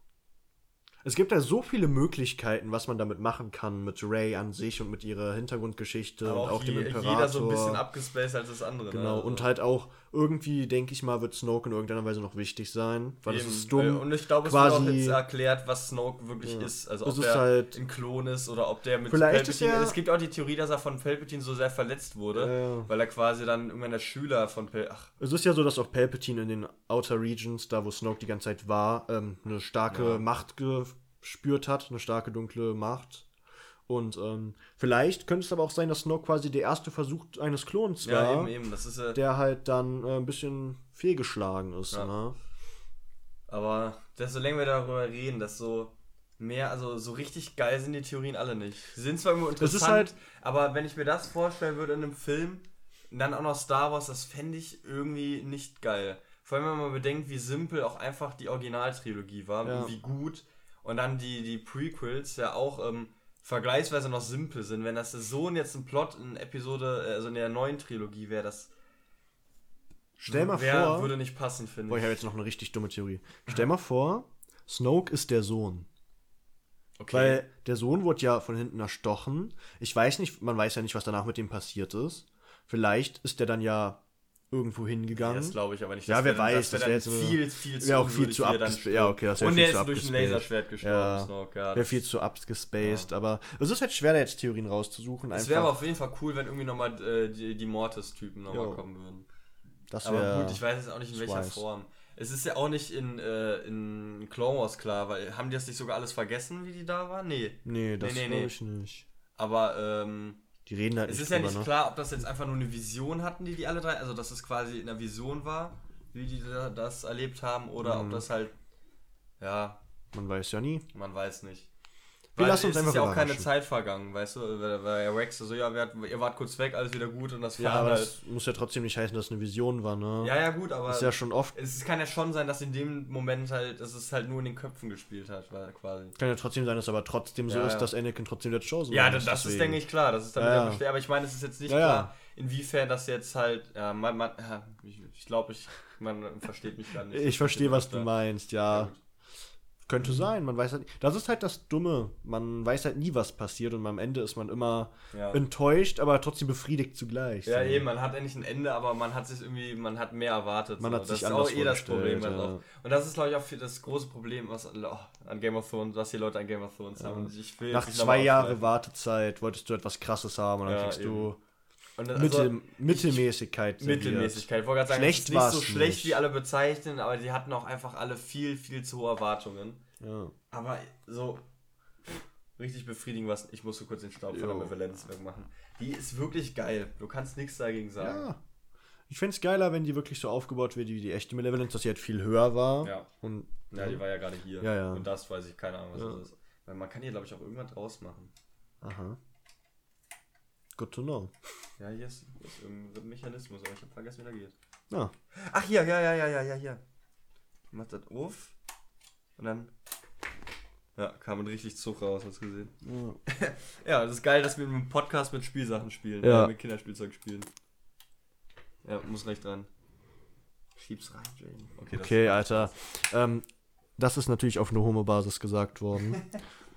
Es gibt ja so viele Möglichkeiten, was man damit machen kann, mit Ray an sich und mit ihrer Hintergrundgeschichte Aber und auch je- dem Imperator. jeder so ein bisschen abgespaced als das andere. Genau, ne? Also und halt auch irgendwie, denke ich mal, wird Snoke in irgendeiner Weise noch wichtig sein, weil eben, das ist dumm. Und ich glaube, es quasi- wird auch jetzt erklärt, was Snoke wirklich Ja. ist. Also Es ob er halt- ein Klon ist oder ob der mit Vielleicht ist Palpatine... er- es gibt auch die Theorie, dass er von Palpatine so sehr verletzt wurde, Ja. weil er quasi dann irgendwann der Schüler von Palpatine... Es ist ja so, dass auch Palpatine in den Outer Regions, da wo Snoke die ganze Zeit war, ähm, eine starke Ja. Macht gespürt hat, eine starke dunkle Macht. Und ähm, vielleicht könnte es aber auch sein, dass Snoke quasi der erste Versuch eines Klons ja, war, eben, eben. Das ist ja... der halt dann äh, ein bisschen fehlgeschlagen ist. Ja. Ne? Aber desto länger wir darüber reden, desto mehr, also so richtig geil sind die Theorien alle nicht. Sie sind zwar ist interessant, halt- aber wenn ich mir das vorstellen würde in einem Film, dann auch noch Star Wars, das fände ich irgendwie nicht geil. Vor allem, wenn man bedenkt, wie simpel auch einfach die Originaltrilogie war Ja. und wie gut. Und dann die, die Prequels ja auch ähm, vergleichsweise noch simpel sind. Wenn das so jetzt ein Plot in Episode, äh, also in der neuen Trilogie wäre, das Stell mal wär, vor, würde nicht passen, finde boah, ich ich. habe jetzt noch eine richtig dumme Theorie. Stell mal vor, Snoke ist der Sohn. Okay. Weil der Sohn wurde ja von hinten erstochen. Ich weiß nicht, man weiß ja nicht, was danach mit dem passiert ist. Vielleicht ist der dann ja irgendwo hingegangen. Das glaube ich aber nicht. Ja, wer wär weiß, wär das wär jetzt so- viel, viel zu auch viel zu stirbt. ja, okay, das wär Und der ist durch ein abgespaced. Laserschwert gestorben, Ja. Wäre viel zu abgespaced, aber es ist halt schwer, da jetzt Theorien rauszusuchen. es wäre aber auf jeden Fall cool, wenn irgendwie nochmal äh, die, die Mortis-Typen nochmal kommen würden. das Aber wär, gut, ich weiß jetzt auch nicht in welcher. Form. Es ist ja auch nicht in, äh, in Clone Wars klar, weil haben die das nicht sogar alles vergessen, wie die da waren? Nee. Nee, das Nee, nee, nee. ich nicht. Aber ähm, Die reden halt es nicht ist ja nicht ne? klar, ob das jetzt einfach nur eine Vision hatten, die die alle drei, also dass es quasi in der Vision war, wie die da, das erlebt haben, oder ob Mhm. das halt, ja, Man weiß ja nie. Man weiß nicht. Wir lassen uns es einfach ist ja auch keine. Zeit vergangen, weißt du? Weil, ja Rex so, ja, wir hat, ihr wart kurz weg, alles wieder gut und das Ja, aber halt. das muss ja trotzdem nicht heißen, dass es eine Vision war, ne? Ja, ja, gut, aber ist ja schon oft. es kann ja schon sein, dass in dem Moment halt, dass es halt nur in den Köpfen gespielt hat, weil quasi. Kann ja trotzdem sein, dass es aber trotzdem so Ja, ist, ja. dass Anakin trotzdem der Chosen Ja, One das, das ist, deswegen. denke ich, klar. Das ist dann Ja, wieder ja. Aber ich meine, es ist jetzt nicht Ja, ja. klar, inwiefern das jetzt halt, ja, man, man, ja, ich, glaube, ich, man versteht mich gar nicht. Ich verstehe, was du Ja, meinst, ja. Könnte sein, man weiß halt nicht. Das ist halt das Dumme. Man weiß halt nie, was passiert und am Ende ist man immer Ja. enttäuscht, aber trotzdem befriedigt zugleich. Ja, so. eben, man hat endlich ein Ende, aber man hat sich irgendwie, man hat mehr erwartet. Man so. hat das sich ist auch eh das Problem. ja. auch. Und das ist, glaube ich, auch für das große Problem, was oh, an Game of Thrones, was die Leute an Game of Thrones haben. Ich will Nach zwei Jahren. Wartezeit wolltest du etwas Krasses haben und dann Ja, kriegst du Das- Mittel, also, Mittelmäßigkeit. Mittelmäßigkeit. Ich wollte gerade sagen, Schlecht nicht so schlecht, nicht. wie alle bezeichnen, aber die hatten auch einfach alle viel, viel zu hohe Erwartungen. Ja. Aber so richtig befriedigend was. Ich musste kurz den Staub von der Jo. Bevalenz wegmachen. Die ist wirklich geil. Du kannst nichts dagegen sagen. ja. Ich fände es geiler, wenn die wirklich so aufgebaut wird wie die echte Malevolence, dass sie halt viel höher war. Ja. Und Ja, die war ja gerade hier. Ja, ja. Und das weiß ich, keine Ahnung, was Ja. das ist. Weil man kann hier, glaube ich, auch irgendwas draus machen. Aha. Good to know. Ja, hier ist, hier ist irgendein Mechanismus, aber ich habe vergessen, wie der geht. Ja. Ach, hier, ja, ja, ja, ja, ja, hier. Macht das auf. Und dann. Ja, kam ein richtig Zug raus, hast du gesehen. ja. Ja, das ist geil, dass wir im Podcast mit Spielsachen spielen. Ja. Äh, mit Kinderspielzeug spielen. Ja, muss recht dran. Schieb's rein, Jane. Okay, Okay, Alter. Ähm, das ist natürlich auf eine Homo-Basis gesagt worden.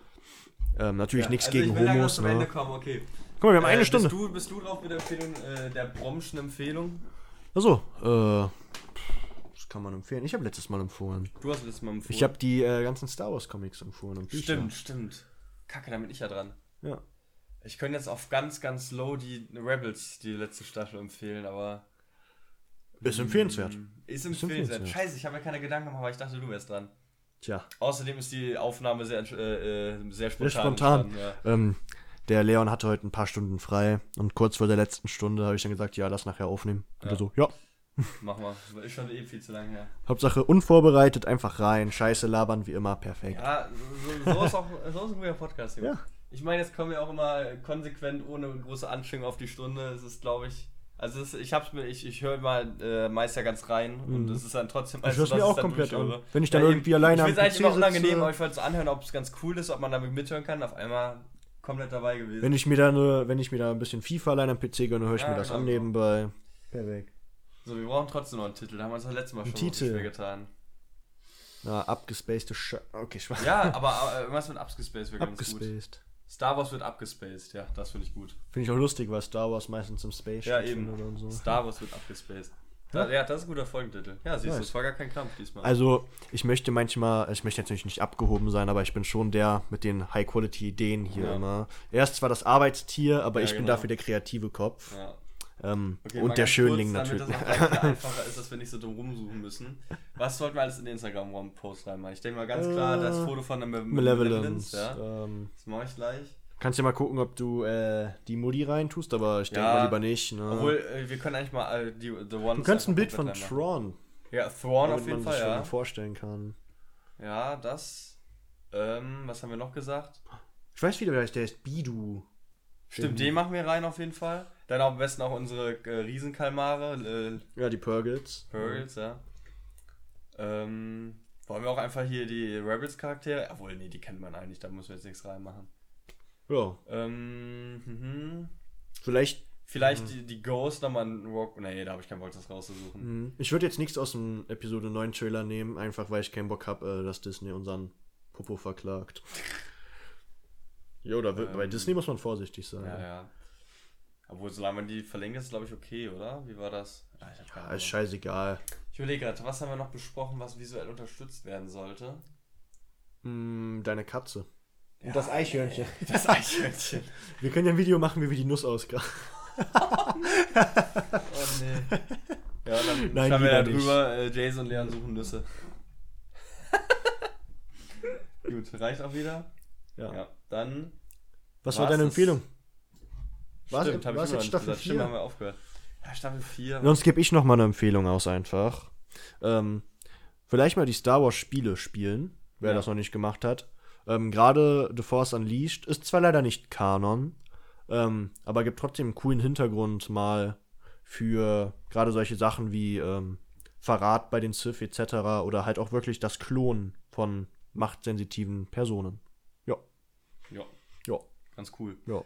ähm, natürlich Ja, nichts also gegen Homos, Ende ne? kommen, okay. Guck mal, wir haben eine Äh, Stunde. Bist du, bist du drauf mit der Empfehlung, äh, der Bromschen Empfehlung? Achso, äh. Das kann man empfehlen. Ich habe letztes Mal empfohlen. Du hast letztes Mal empfohlen. Ich habe die äh, ganzen Star Wars Comics empfohlen. Und Bücher. Stimmt, stimmt. Kacke, da bin ich ja dran. Ja. Ich könnte jetzt auf ganz, ganz low die Rebels, die letzte Staffel empfehlen, aber Ist empfehlenswert. Ist empfehlenswert. Scheiße, ich habe mir keine Gedanken gemacht, aber ich dachte, du wärst dran. Tja. Außerdem ist die Aufnahme sehr, äh, äh, sehr spontan. Sehr spontan. entstanden, Ja. Ähm, der Leon hatte heute ein paar Stunden frei und kurz vor der letzten Stunde habe ich dann gesagt, ja, lass nachher aufnehmen. Und Ja. er so, ja. Mach mal. Ist schon eh viel zu lange her. Hauptsache unvorbereitet, einfach rein, scheiße labern, wie immer, perfekt. Ja, so, so, ist auch so ist ein guter Podcast hier. Ja. Ich meine, jetzt kommen wir auch immer konsequent ohne große Anstrengung auf die Stunde. Es ist, glaube ich. Also ist, ich hab's mir, ich, ich höre mal äh, meist ja ganz rein und es ist dann trotzdem. Mhm. Ich mir auch komplett an. Wenn ich dann Ja, irgendwie eben. alleine Ich finde es eigentlich immer unangenehm, aber ich wollte es anhören, ob es ganz cool ist, ob man damit mithören kann. Auf einmal komplett dabei gewesen. Wenn ich mir da ne, wenn ich mir da ein bisschen FIFA allein am PC gönne, höre ich Ja, mir das genau. an nebenbei. Perfekt. so, wir brauchen trotzdem noch einen Titel. Da haben wir uns das letzte Mal schon Titel. schwer getan. Na, abgespacede Sch Okay, schwach. Ja, aber äh, was mit abgespaced wäre ganz gut. Abgespaced. Star Wars wird abgespaced, ja, das finde ich gut. Finde ich auch lustig, weil Star Wars meistens im Space Ja, eben. und so. Star Wars wird abgespaced. Da, ja, das ist ein guter Folgentitel. Ja, siehst du, es war gar kein Kampf diesmal. Also, ich möchte manchmal, ich möchte natürlich nicht abgehoben sein, aber ich bin schon der mit den High-Quality-Ideen hier Ja. immer. Er ist zwar das Arbeitstier, aber Ja, ich bin genau. dafür der kreative Kopf. ja. Ähm, Okay, und der Schönling kurz, natürlich. Damit das gleich einfacher ist, dass wir nicht so drum rumsuchen müssen. Was sollten wir alles in den Instagram-Post reinmachen? Ich denke mal ganz klar, das Foto von der Malevolence. Ja. Ähm, Das mache ich gleich. Kannst ja mal gucken, ob du äh, die Mutti reintust, aber ich denke Ja, mal lieber nicht. Ne? Obwohl, äh, wir können eigentlich mal äh, die The One. du kannst ein Bild von Tron, Ja, Thrawn auf jeden man sich Fall, schon ja. vorstellen kann. Ja, das. Ähm, was haben wir noch gesagt? Ich weiß wieder, heißt, der ist Bidu. Stimmt, den machen wir rein auf jeden Fall. Dann am besten auch unsere äh, Riesenkalmare, äh, Ja, die Purgles. Pearls, ja. Ähm, wollen wir auch einfach hier die Rebels-Charaktere? Obwohl, nee, die kennt man eigentlich, da müssen wir jetzt nichts reinmachen. Ja, Ähm, mhm. vielleicht. Vielleicht die, die Ghost nochmal ein Rock. Nee, da habe ich keinen Bock, das rauszusuchen. mh, Ich würde jetzt nichts aus dem Episode 9 Trailer nehmen, einfach weil ich keinen Bock habe, äh, dass Disney unseren Popo verklagt. Ja, oder wi- bei Ähm, Disney muss man vorsichtig sein. Ja, ja. Obwohl, solange man die verlängert, ist glaube ich okay, oder? Wie war das? Keine Ja, ist scheißegal. Ich überlege gerade, was haben wir noch besprochen, was visuell unterstützt werden sollte? Mm, deine Katze. Ja, das Eichhörnchen. Das Eichhörnchen. Wir können ja ein Video machen, wie wir die Nuss ausgraben. Oh nee. Ja, dann Nein, schreiben wir da drüber, äh, Jason und Leon suchen Nüsse. Gut, reicht auch wieder. Ja. Ja, dann. Was war deine? Empfehlung? War Stimmt, hab ich jetzt Staffel gesagt. Stimmt, haben 4? wir aufgehört. Ja, Staffel 4. Sonst gebe ich noch mal eine Empfehlung aus einfach. Ähm, vielleicht mal die Star Wars Spiele spielen, wer Ja. das noch nicht gemacht hat. Ähm, Gerade The Force Unleashed ist zwar leider nicht Kanon, ähm, aber gibt trotzdem einen coolen Hintergrund mal für gerade solche Sachen wie ähm, Verrat bei den Sith etc. oder halt auch wirklich das Klonen von machtsensitiven Personen. Ja, Ja, ja, ganz cool. ja.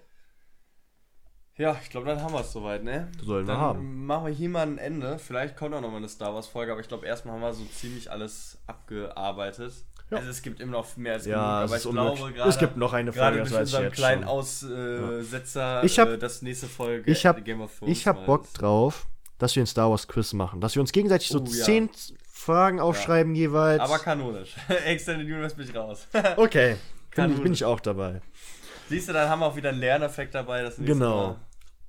Ja, ich glaube, dann haben wir es soweit, ne? Sollen wir dann haben. machen wir hier mal ein Ende. Vielleicht kommt auch noch mal eine Star Wars Folge, aber ich glaube, erstmal haben wir so ziemlich alles abgearbeitet. Ja. Also es gibt immer noch mehr als Ja, genug, es aber ich glaube unmöglich. gerade Es gibt noch eine Folge, das weiß ich jetzt kleinen schon. Aussetzer Ich hab- äh, das nächste Folge Ich hab, Game of Thrones ich hab mal Bock ist. drauf, dass wir ein Star Wars Quiz machen. Dass wir uns gegenseitig so Oh, ja. zehn Fragen aufschreiben jeweils. Aber kanonisch. Extended Universe bin ich raus. okay, bin bin ich auch dabei. Siehst du, dann haben wir auch wieder einen Lerneffekt dabei. Das Genau. Mal.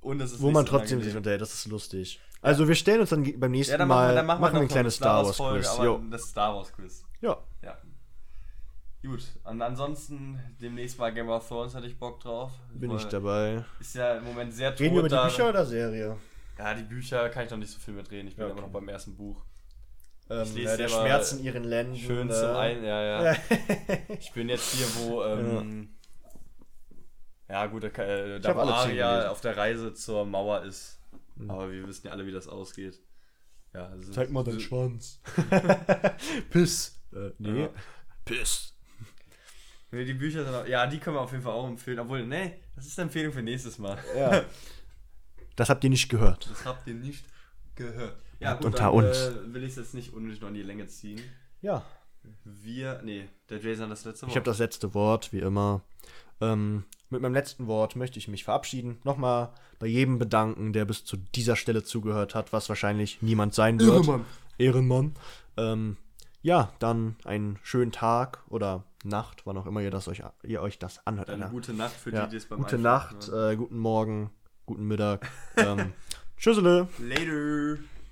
Und es ist Wo man trotzdem sich unterhält, das ist lustig. Also wir stellen uns dann beim nächsten Ja, dann machen Mal wir, dann machen wir, ein kleines eine Star Wars Folge, Quiz. Jo. das Star Wars Quiz. Ja. Ja. Gut, und ansonsten demnächst mal Game of Thrones hatte ich Bock drauf. Bin Weil ich dabei. Ist ja im Moment sehr tot Reden wir über die da. Bücher oder Serie? Ja, die Bücher kann ich noch nicht so viel mitreden. Ich bin Ja, immer noch okay. beim ersten Buch. Ähm, lese ja, der Schmerz in ihren Lenden. Schön äh, zum einen, ja, ja. Ich bin jetzt hier, wo, ähm, ja, gut, da, äh, da wo auf der Reise zur Mauer ist. Aber wir wissen ja alle, wie das ausgeht. Ja, also, Zeig mal deinen Schwanz. Piss. Äh, nee. Ja. Piss. Nee, die Bücher sind auch, ja, die können wir auf jeden Fall auch empfehlen. Obwohl, nee, das ist eine Empfehlung für nächstes Mal. Ja. Das habt ihr nicht gehört. Das habt ihr nicht gehört. Ja, Unter dann, uns. Äh, will ich es jetzt nicht unnötig noch in die Länge ziehen. Ja. Wir, nee, der Jason hat das letzte Wort. Ich habe das letzte Wort, wie immer. Ähm, mit meinem letzten Wort möchte ich mich verabschieden. Nochmal bei jedem bedanken, der bis zu dieser Stelle zugehört hat, was wahrscheinlich niemand sein wird. Ehrenmann. Ehrenmann. Ähm, ja, dann einen schönen Tag oder Nacht, wann auch immer ihr, das euch, ihr euch das anhört. Eine gute Nacht für ja, die, die es beim gute Einschlafen Nacht, äh, guten Morgen, guten Mittag. ähm, tschüssele. Later.